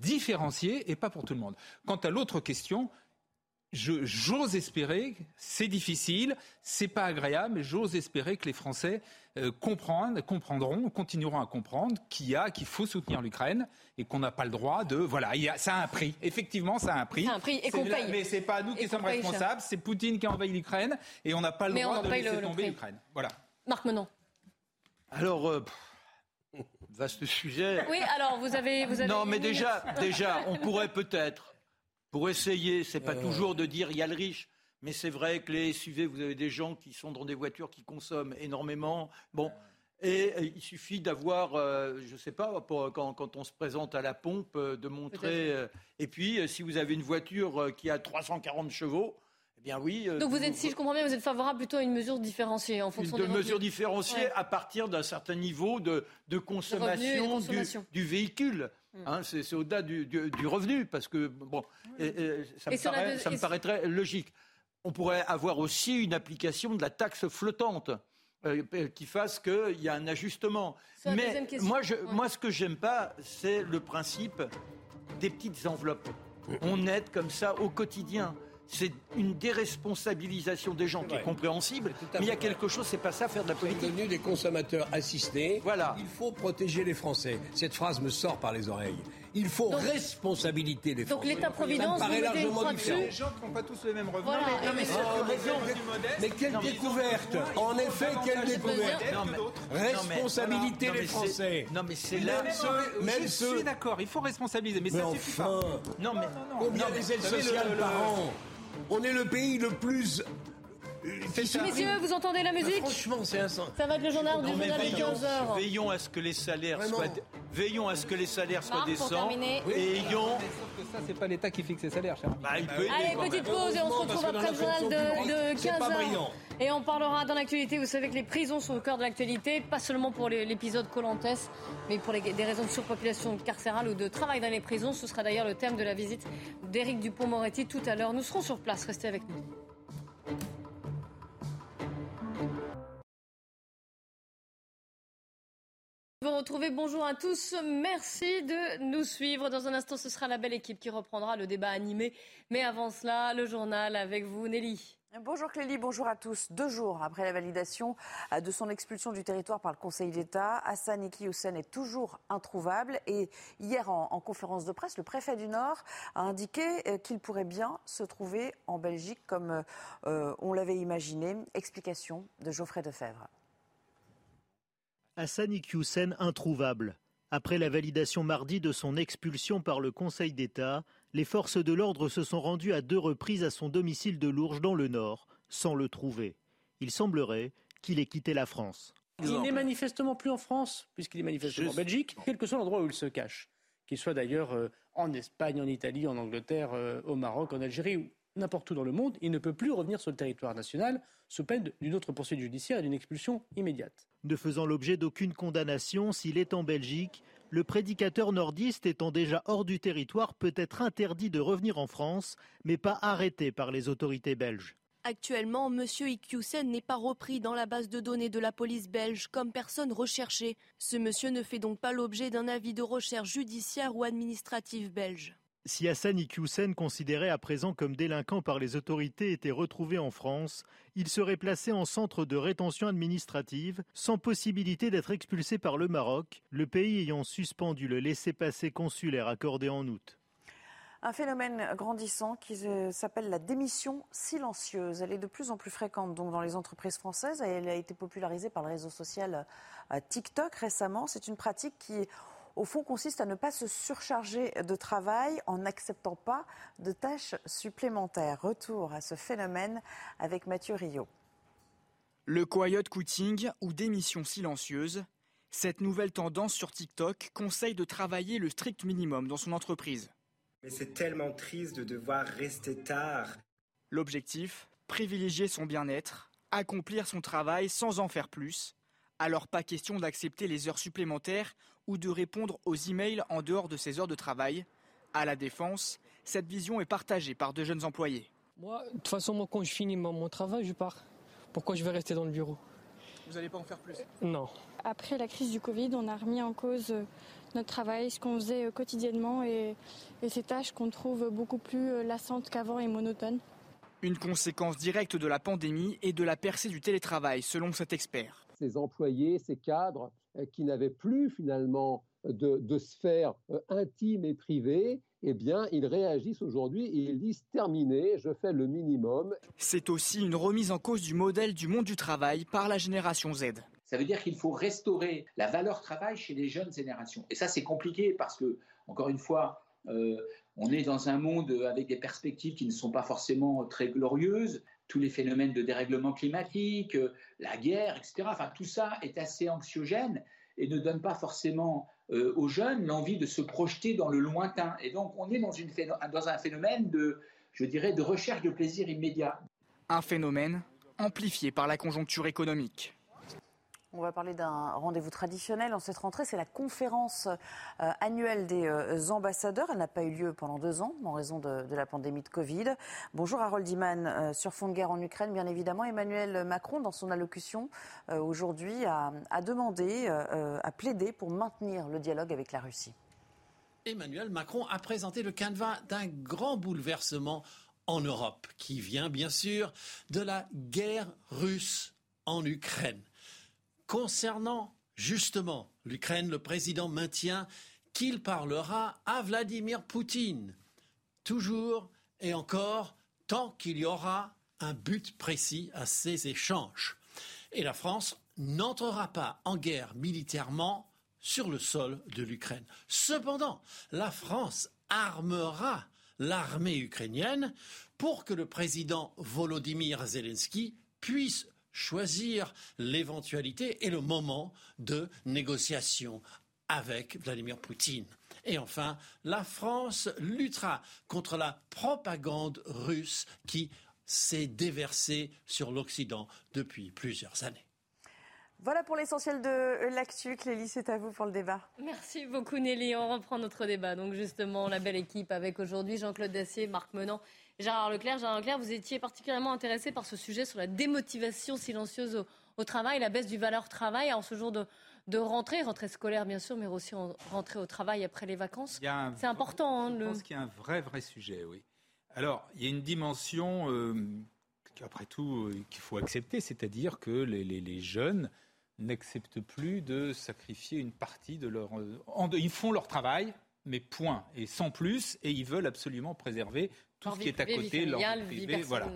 différenciées et pas pour tout le monde. Quant à l'autre question. Je- J'ose espérer, c'est difficile, c'est pas agréable, mais j'ose espérer que les Français euh, comprennent, comprendront, continueront à comprendre qu'il y a, qu'il faut soutenir l'Ukraine et qu'on n'a pas le droit de, voilà, il y a, ça a un prix. Effectivement, ça a un prix. Ça a un prix et qu'on paye. Mais c'est pas nous Et qui sommes responsables, c'est Poutine qui a envahi l'Ukraine et on n'a pas le Mais on droit de laisser le- tomber l'Ukraine. Voilà. Marc Menon. Alors, euh, pff, vaste sujet. Oui, alors vous avez, vous avez Non, mais déjà, déjà, on pourrait peut-être, pour essayer, c'est pas Euh. toujours de dire il y a le riche, mais c'est vrai que les SUV, vous avez des gens qui sont dans des voitures qui consomment énormément. Bon. Et euh, il suffit d'avoir, euh, je sais pas, pour- quand, quand on se présente à la pompe, euh, de montrer. euh, et puis, euh, si vous avez une voiture euh, qui a 340 chevaux, eh bien oui. euh, Donc vous êtes, si je comprends bien, vous êtes favorable plutôt à une mesure différenciée en fonction de des mesures différenciées Ouais. à partir d'un certain niveau de, de consommation, du- consommation. Du, véhicule. Mm. Hein, c'est c'est au-delà du, du- du revenu, parce que bon, et- et ça, me sur la paraît, deux- ça me et- paraîtrait logique. On pourrait avoir aussi une application de la taxe flottante euh, qui fasse qu'il y a un ajustement. Mais moi, je, Ouais. moi, ce que j'aime pas, c'est le principe des petites enveloppes. On aide comme ça au quotidien. C'est une déresponsabilisation des gens qui est compréhensible, mais il y a quelque chose, c'est pas ça faire de la On est politique. devenu des consommateurs assistés. Voilà. Il faut protéger les Français. Cette phrase me sort par les oreilles. Il faut Donc- responsabilité des Donc Français. l'État-providence, Ça me vous paraît largement différent. Les gens qui n'ont pas tous les mêmes revenus. Voilà. Non, mais, Non, quelle- mais Non, ils découverte ils En effet, quelle découverte. Responsabilité des Français. Non, mais c'est là. je suis d'accord, il faut responsabiliser, mais, ça suffit enfin, pas. Non, mais. combien les aides sociales le- le- par an On est le pays le plus... qui se- Messieurs, vous entendez la musique? Franchement, c'est un sens. Ça va être le journal du Non, journal de veillons, 15 heures. veillons à ce que les salaires Vraiment. soient, veillons à ce que les salaires soient décents et ayons. Que ça, c'est pas l'État qui fixe les salaires, cher. Bah, il peut aider Allez, petite pause et on se retrouve après le journal de, publique, de c'est 15 pas heures. brillant. Et on parlera dans l'actualité. Vous savez que les prisons sont au cœur de l'actualité, pas seulement pour l'épisode Colantes, mais pour les- des raisons de surpopulation carcérale ou de travail dans les prisons. Ce sera d'ailleurs le thème de la visite d'Éric Dupont-Moretti tout à l'heure. Nous serons sur place. Restez avec nous. Vous retrouvez, bonjour à tous, merci de nous suivre. Dans un instant, ce sera la belle équipe qui reprendra le débat animé. Mais avant cela, le journal avec vous, Nelly. Bonjour Clélie, bonjour à tous. Deux jours après la validation euh, de son expulsion du territoire par le Conseil d'État, Hassan Eki Houssen est toujours introuvable. Et hier, en, en conférence de presse, le préfet du Nord a indiqué euh, qu'il pourrait bien se trouver en Belgique comme euh, on l'avait imaginé. Explication de Geoffrey Defebvre. Hassani Hussein introuvable. Après la validation mardi de son expulsion par le Conseil d'État, les forces de l'ordre se sont rendues à deux reprises à son domicile de Lourges dans le Nord, sans le trouver. Il semblerait qu'il ait quitté la France. Il n'est manifestement plus en France, puisqu'il est manifestement en Belgique, quel que soit l'endroit où il se cache. Qu'il soit d'ailleurs euh, en Espagne, en Italie, en Angleterre, euh, au Maroc, en Algérie ou n'importe où dans le monde, il ne peut plus revenir sur le territoire national sous peine d'une autre poursuite judiciaire et d'une expulsion immédiate. Ne faisant l'objet d'aucune condamnation s'il est en Belgique, le prédicateur nordiste étant déjà hors du territoire peut être interdit de revenir en France, mais pas arrêté par les autorités belges. Actuellement, M. Iqiyoussen n'est pas repris dans la base de données de la police belge comme personne recherchée. Ce monsieur ne fait donc pas l'objet d'un avis de recherche judiciaire ou administratif belge. Si Hassan Iqiyoussen, considéré à présent comme délinquant par les autorités, était retrouvé en France, il serait placé en centre de rétention administrative, sans possibilité d'être expulsé par le Maroc, le pays ayant suspendu le laissez-passer consulaire accordé en août. Un phénomène grandissant qui s'appelle la démission silencieuse. Elle est de plus en plus fréquente dans les entreprises françaises. Elle a été popularisée par le réseau social euh, TikTok récemment. C'est une pratique qui, au fond, consiste à ne pas se surcharger de travail en n'acceptant pas de tâches supplémentaires. Retour à ce phénomène avec Mathieu Rio. Le quiet quitting ou démission silencieuse, cette nouvelle tendance sur TikTok conseille de travailler le strict minimum dans son entreprise. Mais c'est tellement triste de devoir rester tard. L'objectif, privilégier son bien-être, accomplir son travail sans en faire plus. Alors pas question d'accepter les heures supplémentaires ou de répondre aux emails en dehors de ses heures de travail. À la défense, cette vision est partagée par de jeunes employés. Moi, de toute façon, moi, quand je finis mon travail, je pars. Pourquoi je vais rester dans le bureau? Vous n'allez pas en faire plus? Non. Après la crise du Covid, on a remis en cause notre travail, ce qu'on faisait euh, quotidiennement et, ces tâches qu'on trouve beaucoup plus euh, lassantes qu'avant et monotones. Une conséquence directe de la pandémie et de la percée du télétravail, selon cet expert. Ces employés, ces cadres euh, qui n'avaient plus finalement de, sphère intime et privée, eh bien, ils réagissent aujourd'hui et ils disent terminé, je fais le minimum. C'est aussi une remise en cause du modèle du monde du travail par la génération Z. Ça veut dire qu'il faut restaurer la valeur travail chez les jeunes générations. Et ça, c'est compliqué parce que, encore une fois, euh, on est dans un monde avec des perspectives qui ne sont pas forcément très glorieuses. Tous les phénomènes de dérèglement climatique, euh, la guerre, etc. Enfin, tout ça est assez anxiogène et ne donne pas forcément euh, aux jeunes l'envie de se projeter dans le lointain. Et donc, on est dans, dans un phénomène de, je dirais, de recherche de plaisir immédiat. Un phénomène amplifié par la conjoncture économique. On va parler d'un rendez-vous traditionnel en cette rentrée. C'est la conférence euh, annuelle des euh, ambassadeurs. Elle n'a pas eu lieu pendant deux ans en raison de, la pandémie de Covid. Bonjour Harold Iman. Euh, sur fond de guerre en Ukraine, bien évidemment, Emmanuel Macron, dans son allocution aujourd'hui, a, a, demandé, a plaidé pour maintenir le dialogue avec la Russie. Emmanuel Macron a présenté le canevas d'un grand bouleversement en Europe, qui vient bien sûr de la guerre russe en Ukraine. Concernant justement l'Ukraine, le président maintient qu'il parlera à Vladimir Poutine, toujours et encore tant qu'il y aura un but précis à ces échanges. Et la France n'entrera pas en guerre militairement sur le sol de l'Ukraine. Cependant, la France armera l'armée ukrainienne pour que le président Volodymyr Zelensky puisse choisir l'éventualité et le moment de négociation avec Vladimir Poutine. Et enfin, la France luttera contre la propagande russe qui s'est déversée sur l'Occident depuis plusieurs années. Voilà pour l'essentiel de l'actu. Clélie, c'est à vous pour le débat. Merci beaucoup Nelly. On reprend notre débat. Donc justement, la belle équipe avec aujourd'hui Jean-Claude Dacier, Marc Menant Gérard Leclerc. Gérard Leclerc, vous étiez particulièrement intéressé par ce sujet sur la démotivation silencieuse au, travail, la baisse du valeur travail en ce jour de, de rentrée, rentrée scolaire bien sûr, mais aussi en rentrée au travail après les vacances. C'est important. Hein, je pense qu'il y a un vrai, vrai sujet, oui. Alors, il y a une dimension euh, qu'après tout, euh, qu'il faut accepter, c'est-à-dire que les, les, jeunes n'acceptent plus de sacrifier une partie de leur... Euh, ils font leur travail, mais point, et sans plus, et ils veulent absolument préserver tout ce qui est à côté, leur vie privée, voilà.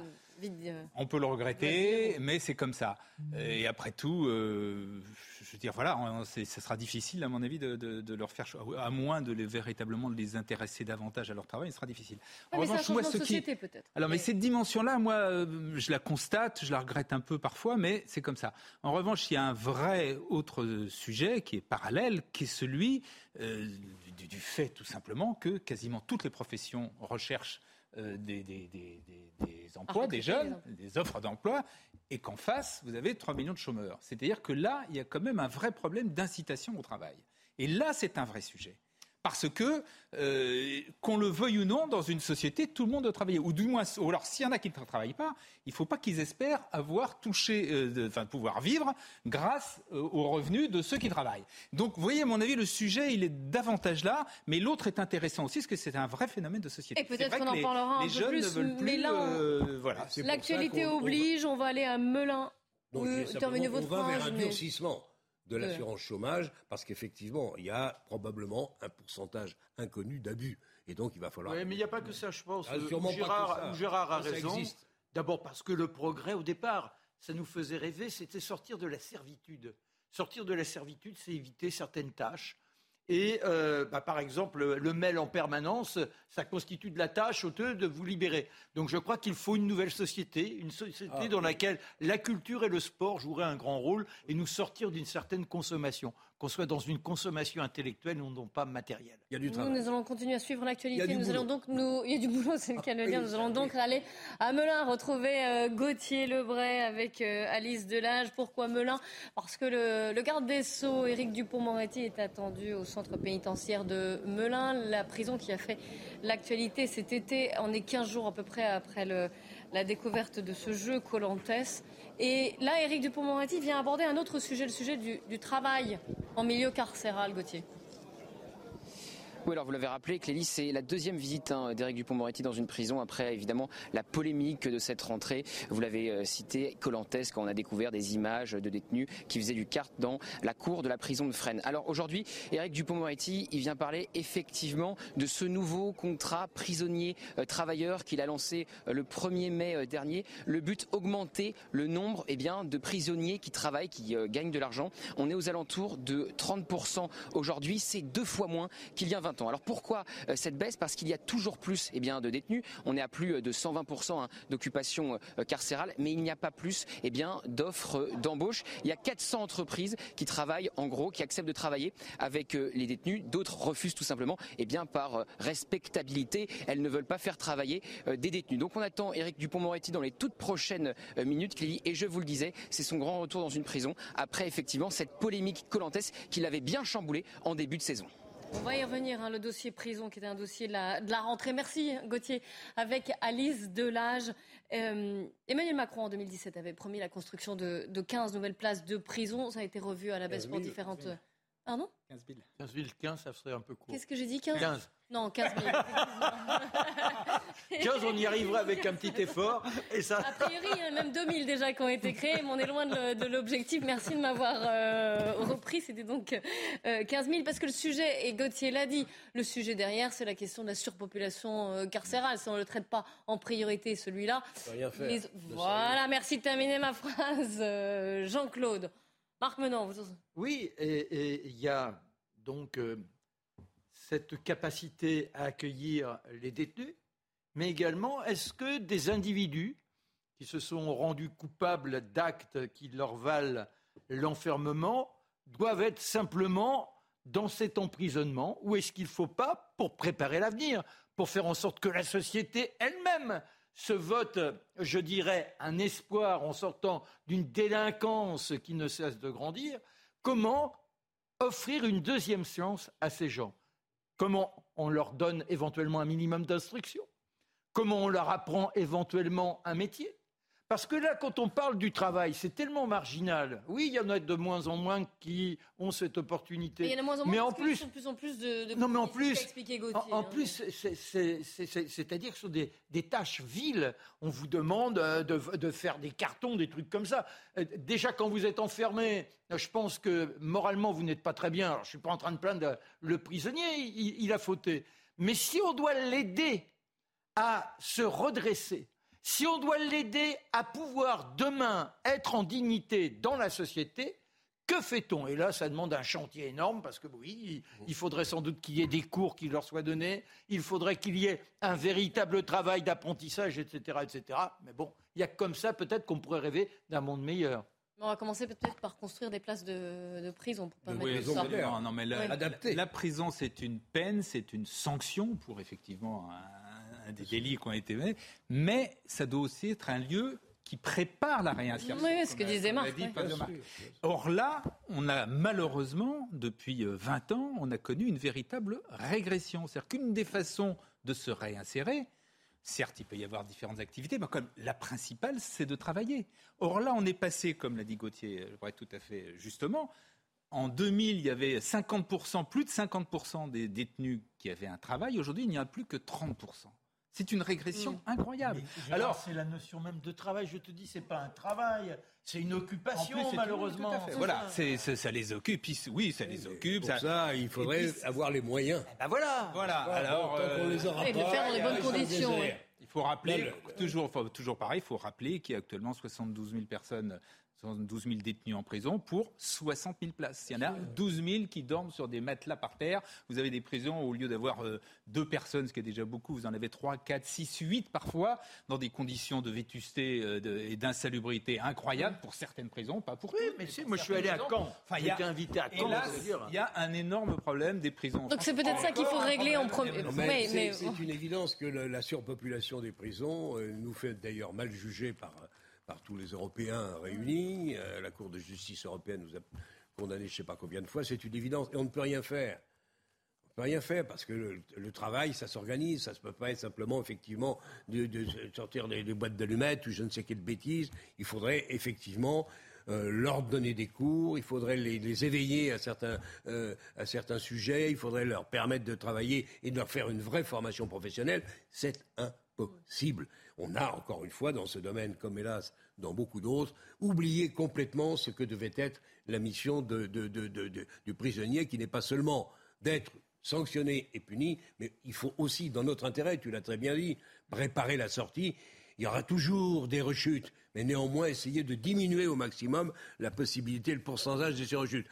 On peut le regretter, mais c'est comme ça. Et après tout, euh, je veux dire, voilà, ce sera difficile, à mon avis, de, leur faire, à moins de les, véritablement de les intéresser davantage à leur travail, ce sera difficile. En revanche, moi, ce société, peut-être. Alors, mais, cette dimension-là, moi, euh, je la constate, je la regrette un peu parfois, mais c'est comme ça. En revanche, il y a un vrai autre sujet qui est parallèle, qui est celui euh, du, fait, tout simplement, que quasiment toutes les professions recherchent euh, des, emplois, des jeunes, des offres d'emploi, et qu'en face, vous avez 3 millions de chômeurs. C'est-à-dire que là, il y a quand même un vrai problème d'incitation au travail. Et là, c'est un vrai sujet. Parce que, euh, qu'on le veuille ou non, dans une société, tout le monde doit travailler. Ou du moins, ou alors s'il y en a qui ne travaillent pas, il ne faut pas qu'ils espèrent avoir touché, euh, enfin pouvoir vivre grâce euh, aux revenus de ceux qui travaillent. Donc, vous voyez, à mon avis, le sujet, il est davantage là, mais l'autre est intéressant aussi, parce que c'est un vrai phénomène de société. Et peut-être qu'on en parlera un peu plus, mais là, voilà. l'actualité oblige, on va aller à Melun. Donc, votre on va vers un durcissement de l'assurance chômage, parce qu'effectivement, il y a probablement un pourcentage inconnu d'abus. Et donc, il va falloir. Oui, mais il n'y a pas que ça, je pense. Ah, Gérard, Gérard, a raison. D'abord parce que le progrès, au départ, ça nous faisait rêver, c'était sortir de la servitude. Sortir de la servitude, c'est éviter certaines tâches. Et euh, bah, par exemple, le mail en permanence, ça constitue de la tâche au de vous libérer. Donc je crois qu'il faut une nouvelle société, une société ah, dans laquelle la culture et le sport joueraient un grand rôle et nous sortir d'une certaine consommation qu'on soit dans une consommation intellectuelle ou non pas matérielle. Il y a du travail. Nous, nous allons continuer à suivre l'actualité. Nous allons donc nous, il y a du boulot, c'est le cas de le dire. Nous allons donc aller à Melun retrouver euh, Gauthier Lebray avec euh, Alice Delage. Pourquoi Melun? Parce que le, le, garde des Sceaux, Éric Dupont-Moretti, est attendu au centre pénitentiaire de Melun, la prison qui a fait l'actualité cet été. On est 15 jours à peu près après le, la découverte de ce jeu Colantes. Et là, Éric Dupont-Moretti vient aborder un autre sujet, le sujet du, du travail en milieu carcéral, Gauthier. Oui, alors vous l'avez rappelé, Clélie, c'est la deuxième visite hein, d'Éric Dupont-Moretti dans une prison après évidemment la polémique de cette rentrée. Vous l'avez euh, cité, Colantes, quand on a découvert des images de détenus qui faisaient du kart dans la cour de la prison de Fresnes. Alors aujourd'hui, Éric Dupont-Moretti, il vient parler effectivement de ce nouveau contrat prisonnier-travailleur euh, qu'il a lancé euh, le 1er mai dernier. Le but, augmenter le nombre eh bien, de prisonniers qui travaillent, qui gagnent de l'argent. On est aux alentours de 30% aujourd'hui. C'est deux fois moins qu'il y a 20 alors pourquoi euh, cette baisse? Parce qu'il y a toujours plus eh de détenus. On est à plus euh, de 120% hein, d'occupation euh, carcérale, mais il n'y a pas plus eh d'offres d'embauche. Il y a 400 entreprises qui travaillent, en gros, qui acceptent de travailler avec les détenus. D'autres refusent tout simplement eh bien, par respectabilité. Elles ne veulent pas faire travailler des détenus. Donc on attend Éric Dupont-Moretti dans les toutes prochaines minutes, Et je vous le disais, c'est son grand retour dans une prison après effectivement cette polémique Colantes qu'il avait bien chamboulé en début de saison. On va y revenir, hein, le dossier prison qui était un dossier de la, rentrée. Merci Gauthier. Avec Alice Delage. Euh, Emmanuel Macron en 2017 avait promis la construction de, 15 nouvelles places de prison. Ça a été revu à la baisse pour différentes... Pardon? 15 000. 15 000, 15, ça serait un peu court. Qu'est-ce que j'ai dit 15 15. Non, 15 000. 15, on y arriverait avec un petit effort. Et ça... A priori, il y en a même 2000 déjà qui ont été créés, mais on est loin de l'objectif. Merci de m'avoir euh, repris. C'était donc 15 euh, 000, parce que le sujet, et Gauthier l'a dit, le sujet derrière, c'est la question de la surpopulation euh, carcérale. Si on ne le traite pas en priorité, celui-là. Rien faire. Voilà, merci de terminer ma phrase. Jean-Claude. Marc Menon. Vous... Oui, et il y a donc cette capacité à accueillir les détenus, mais également est-ce que des individus qui se sont rendus coupables d'actes qui leur valent l'enfermement doivent être simplement dans cet emprisonnement ou est-ce qu'il ne faut pas, pour préparer l'avenir, pour faire en sorte que la société elle-même se vote, je dirais, un espoir en sortant d'une délinquance qui ne cesse de grandir, comment offrir une deuxième chance à ces gens? Comment on leur donne éventuellement un minimum d'instruction? Comment on leur apprend éventuellement un métier? Parce que là, quand on parle du travail, c'est tellement marginal. Oui, il y en a de moins en moins qui ont cette opportunité. Mais il y en a de moins en moins mais en plus, de plus en plus de, non, mais en plus, en, hein. plus, c'est-à-dire que ce sont des, des, tâches viles. On vous demande euh, de, de, faire des cartons, des trucs comme ça. Euh, déjà, quand vous êtes enfermé, je pense que moralement, vous n'êtes pas très bien. Alors, je suis pas en train de plaindre le prisonnier, il, il a fauté. Mais si on doit l'aider à se redresser, Si on doit l'aider à pouvoir demain être en dignité dans la société, que fait-on? Et là, ça demande un chantier énorme parce que oui, il faudrait sans doute qu'il y ait des cours qui leur soient donnés, il faudrait qu'il y ait un véritable travail d'apprentissage, etc., etc. Mais bon, il y a comme ça peut-être qu'on pourrait rêver d'un monde meilleur. On va commencer peut-être par construire des places de, prison pour permettre de sortir. Non, mais la, la, prison, c'est une peine, c'est une sanction pour effectivement un, des délits qui ont été faits, mais ça doit aussi être un lieu qui prépare la réinsertion. Oui, ce que disait Marc. Or là, on a malheureusement, depuis 20 ans, on a connu une véritable régression. C'est-à-dire qu'une des façons de se réinsérer, Certes, il peut y avoir différentes activités, mais comme la principale, c'est de travailler. Or là, on est passé, comme l'a dit Gauthier, je tout à fait justement, en 2000, il y avait 50%, plus de 50% des détenus qui avaient un travail. Aujourd'hui, il n'y a plus que 30%. C'est une régression incroyable. Alors, c'est la notion même de travail. Je te dis, c'est pas un travail, c'est une occupation, malheureusement. voilà, c'est, ça les occupe. Oui, ça les occupe. Pour ça, il faudrait avoir les moyens. Eh ben voilà. Voilà. Alors, euh, les aura et de faire dans les bonnes conditions. Il faut rappeler, toujours, toujours pareil, il faut rappeler qu'il y a actuellement 72 000 personnes 12 000 détenus en prison pour 60 000 places. Il y en a 12 000 qui dorment sur des matelas par terre. Vous avez des prisons où, au lieu d'avoir euh, deux personnes, ce qui est déjà beaucoup, vous en avez 3, 4, 6, 8 parfois, dans des conditions de vétusté euh, et d'insalubrité incroyables pour certaines prisons, pas pour oui, mais si, moi je suis allé à Caen. Enfin, il y a invité à Caen. il y a un énorme problème des prisons. Donc c'est peut-être ça qu'il faut régler en premier. C'est une évidence que la surpopulation des prisons euh, nous fait d'ailleurs mal juger par par tous les Européens réunis. Euh, la Cour de justice européenne nous a condamnés je ne sais pas combien de fois. C'est une évidence. Et on ne peut rien faire. On ne peut rien faire parce que le, travail, ça s'organise. Ça ne peut pas être simplement, effectivement, de, sortir des, boîtes d'allumettes ou je ne sais quelle bêtise. Il faudrait effectivement euh, leur donner des cours, il faudrait les, éveiller à certains, euh, à certains sujets, il faudrait leur permettre de travailler et de leur faire une vraie formation professionnelle. C'est impossible on a, encore une fois, dans ce domaine, comme hélas dans beaucoup d'autres, oublié complètement ce que devait être la mission du prisonnier, qui n'est pas seulement d'être sanctionné et puni, mais il faut aussi, dans notre intérêt, tu l'as très bien dit, préparer la sortie. Il y aura toujours des rechutes, mais néanmoins essayer de diminuer au maximum la possibilité, le pourcentage de ces rechutes.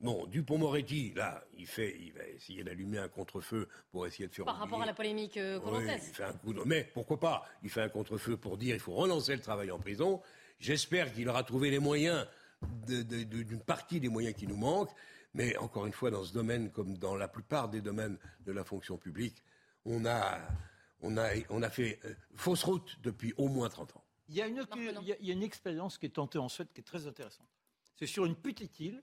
Bon, Dupont-Moretti, là, il, fait, il va essayer d'allumer un contre-feu pour essayer de faire. Par rapport à la polémique euh, il fait un coup de... Mais pourquoi pas? Il fait un contre-feu pour dire qu'il faut relancer le travail en prison. J'espère qu'il aura trouvé les moyens, d'une partie des moyens qui nous manquent. Mais encore une fois, dans ce domaine, comme dans la plupart des domaines de la fonction publique, on a, on a, on a fait euh, fausse route depuis au moins 30 ans. Il y a une, il y a une expérience qui est tentée en Suède qui est très intéressante. C'est sur une petite île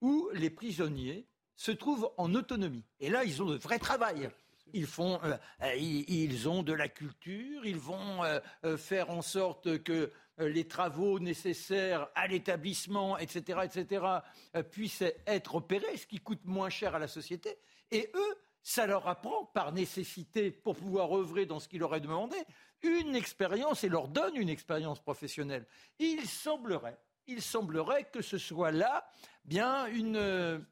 où les prisonniers se trouvent en autonomie. Et là, ils ont de vrai travail. Ils, font, euh, euh, ils, ont de la culture, ils vont euh, faire en sorte que les travaux nécessaires à l'établissement, etc., etc., puissent être opérés, ce qui coûte moins cher à la société. Et eux, ça leur apprend, par nécessité, pour pouvoir œuvrer dans ce qu'ils leur est demandé, une expérience et leur donne une expérience professionnelle. Il semblerait il semblerait que ce soit là bien une,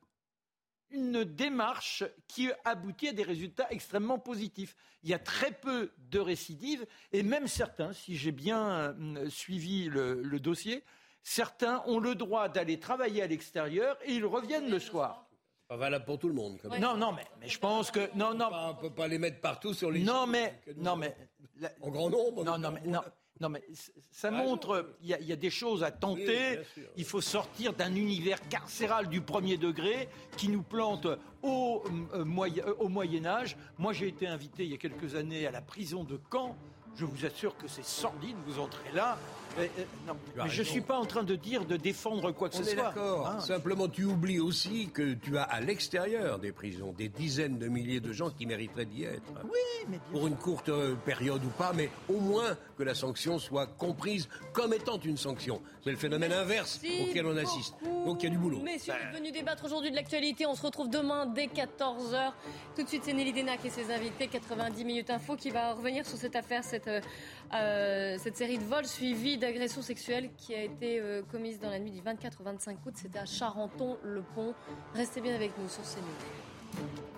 une démarche qui aboutit à des résultats extrêmement positifs. Il y a très peu de récidives et même certains, si j'ai bien euh, suivi le, dossier, certains ont le droit d'aller travailler à l'extérieur et ils reviennent le soir. Pas valable pour tout le monde. Non, non, mais, mais, je pense que non, non. On peut pas les mettre partout sur les. Non, mais non, mais en grand nombre. Non, non, mais non. Non, mais ça montre, il y, a des choses à tenter. il faut sortir d'un univers carcéral du premier degré qui nous plante au, euh, euh, au Moyen Âge. Moi, j'ai été invité il y a quelques années à la prison de Caen. Je vous assure que c'est sordide. Vous entrez là, euh, mais, je ne suis pas en train de dire de défendre quoi que ce soit. d'accord. Hein. Simplement, tu oublies aussi que tu as à l'extérieur des prisons des dizaines de milliers de gens qui mériteraient d'y être. Oui, mais pour une courte euh, période ou pas, mais au moins que la sanction soit comprise comme étant une sanction. C'est le phénomène inverse auquel on assiste. Donc il y a du boulot. Messieurs, ben... venu débattre aujourd'hui de l'actualité. On se retrouve demain dès 14h. Tout de suite, c'est Nelly Denac et ses invités. 90 minutes info qui va revenir sur cette affaire, cette, euh, cette série de vols suivis d'agression sexuelle qui a été euh, commise dans la nuit du 24 au 25 août. C'était à Charenton-le-Pont. Restez bien avec nous sur CNews.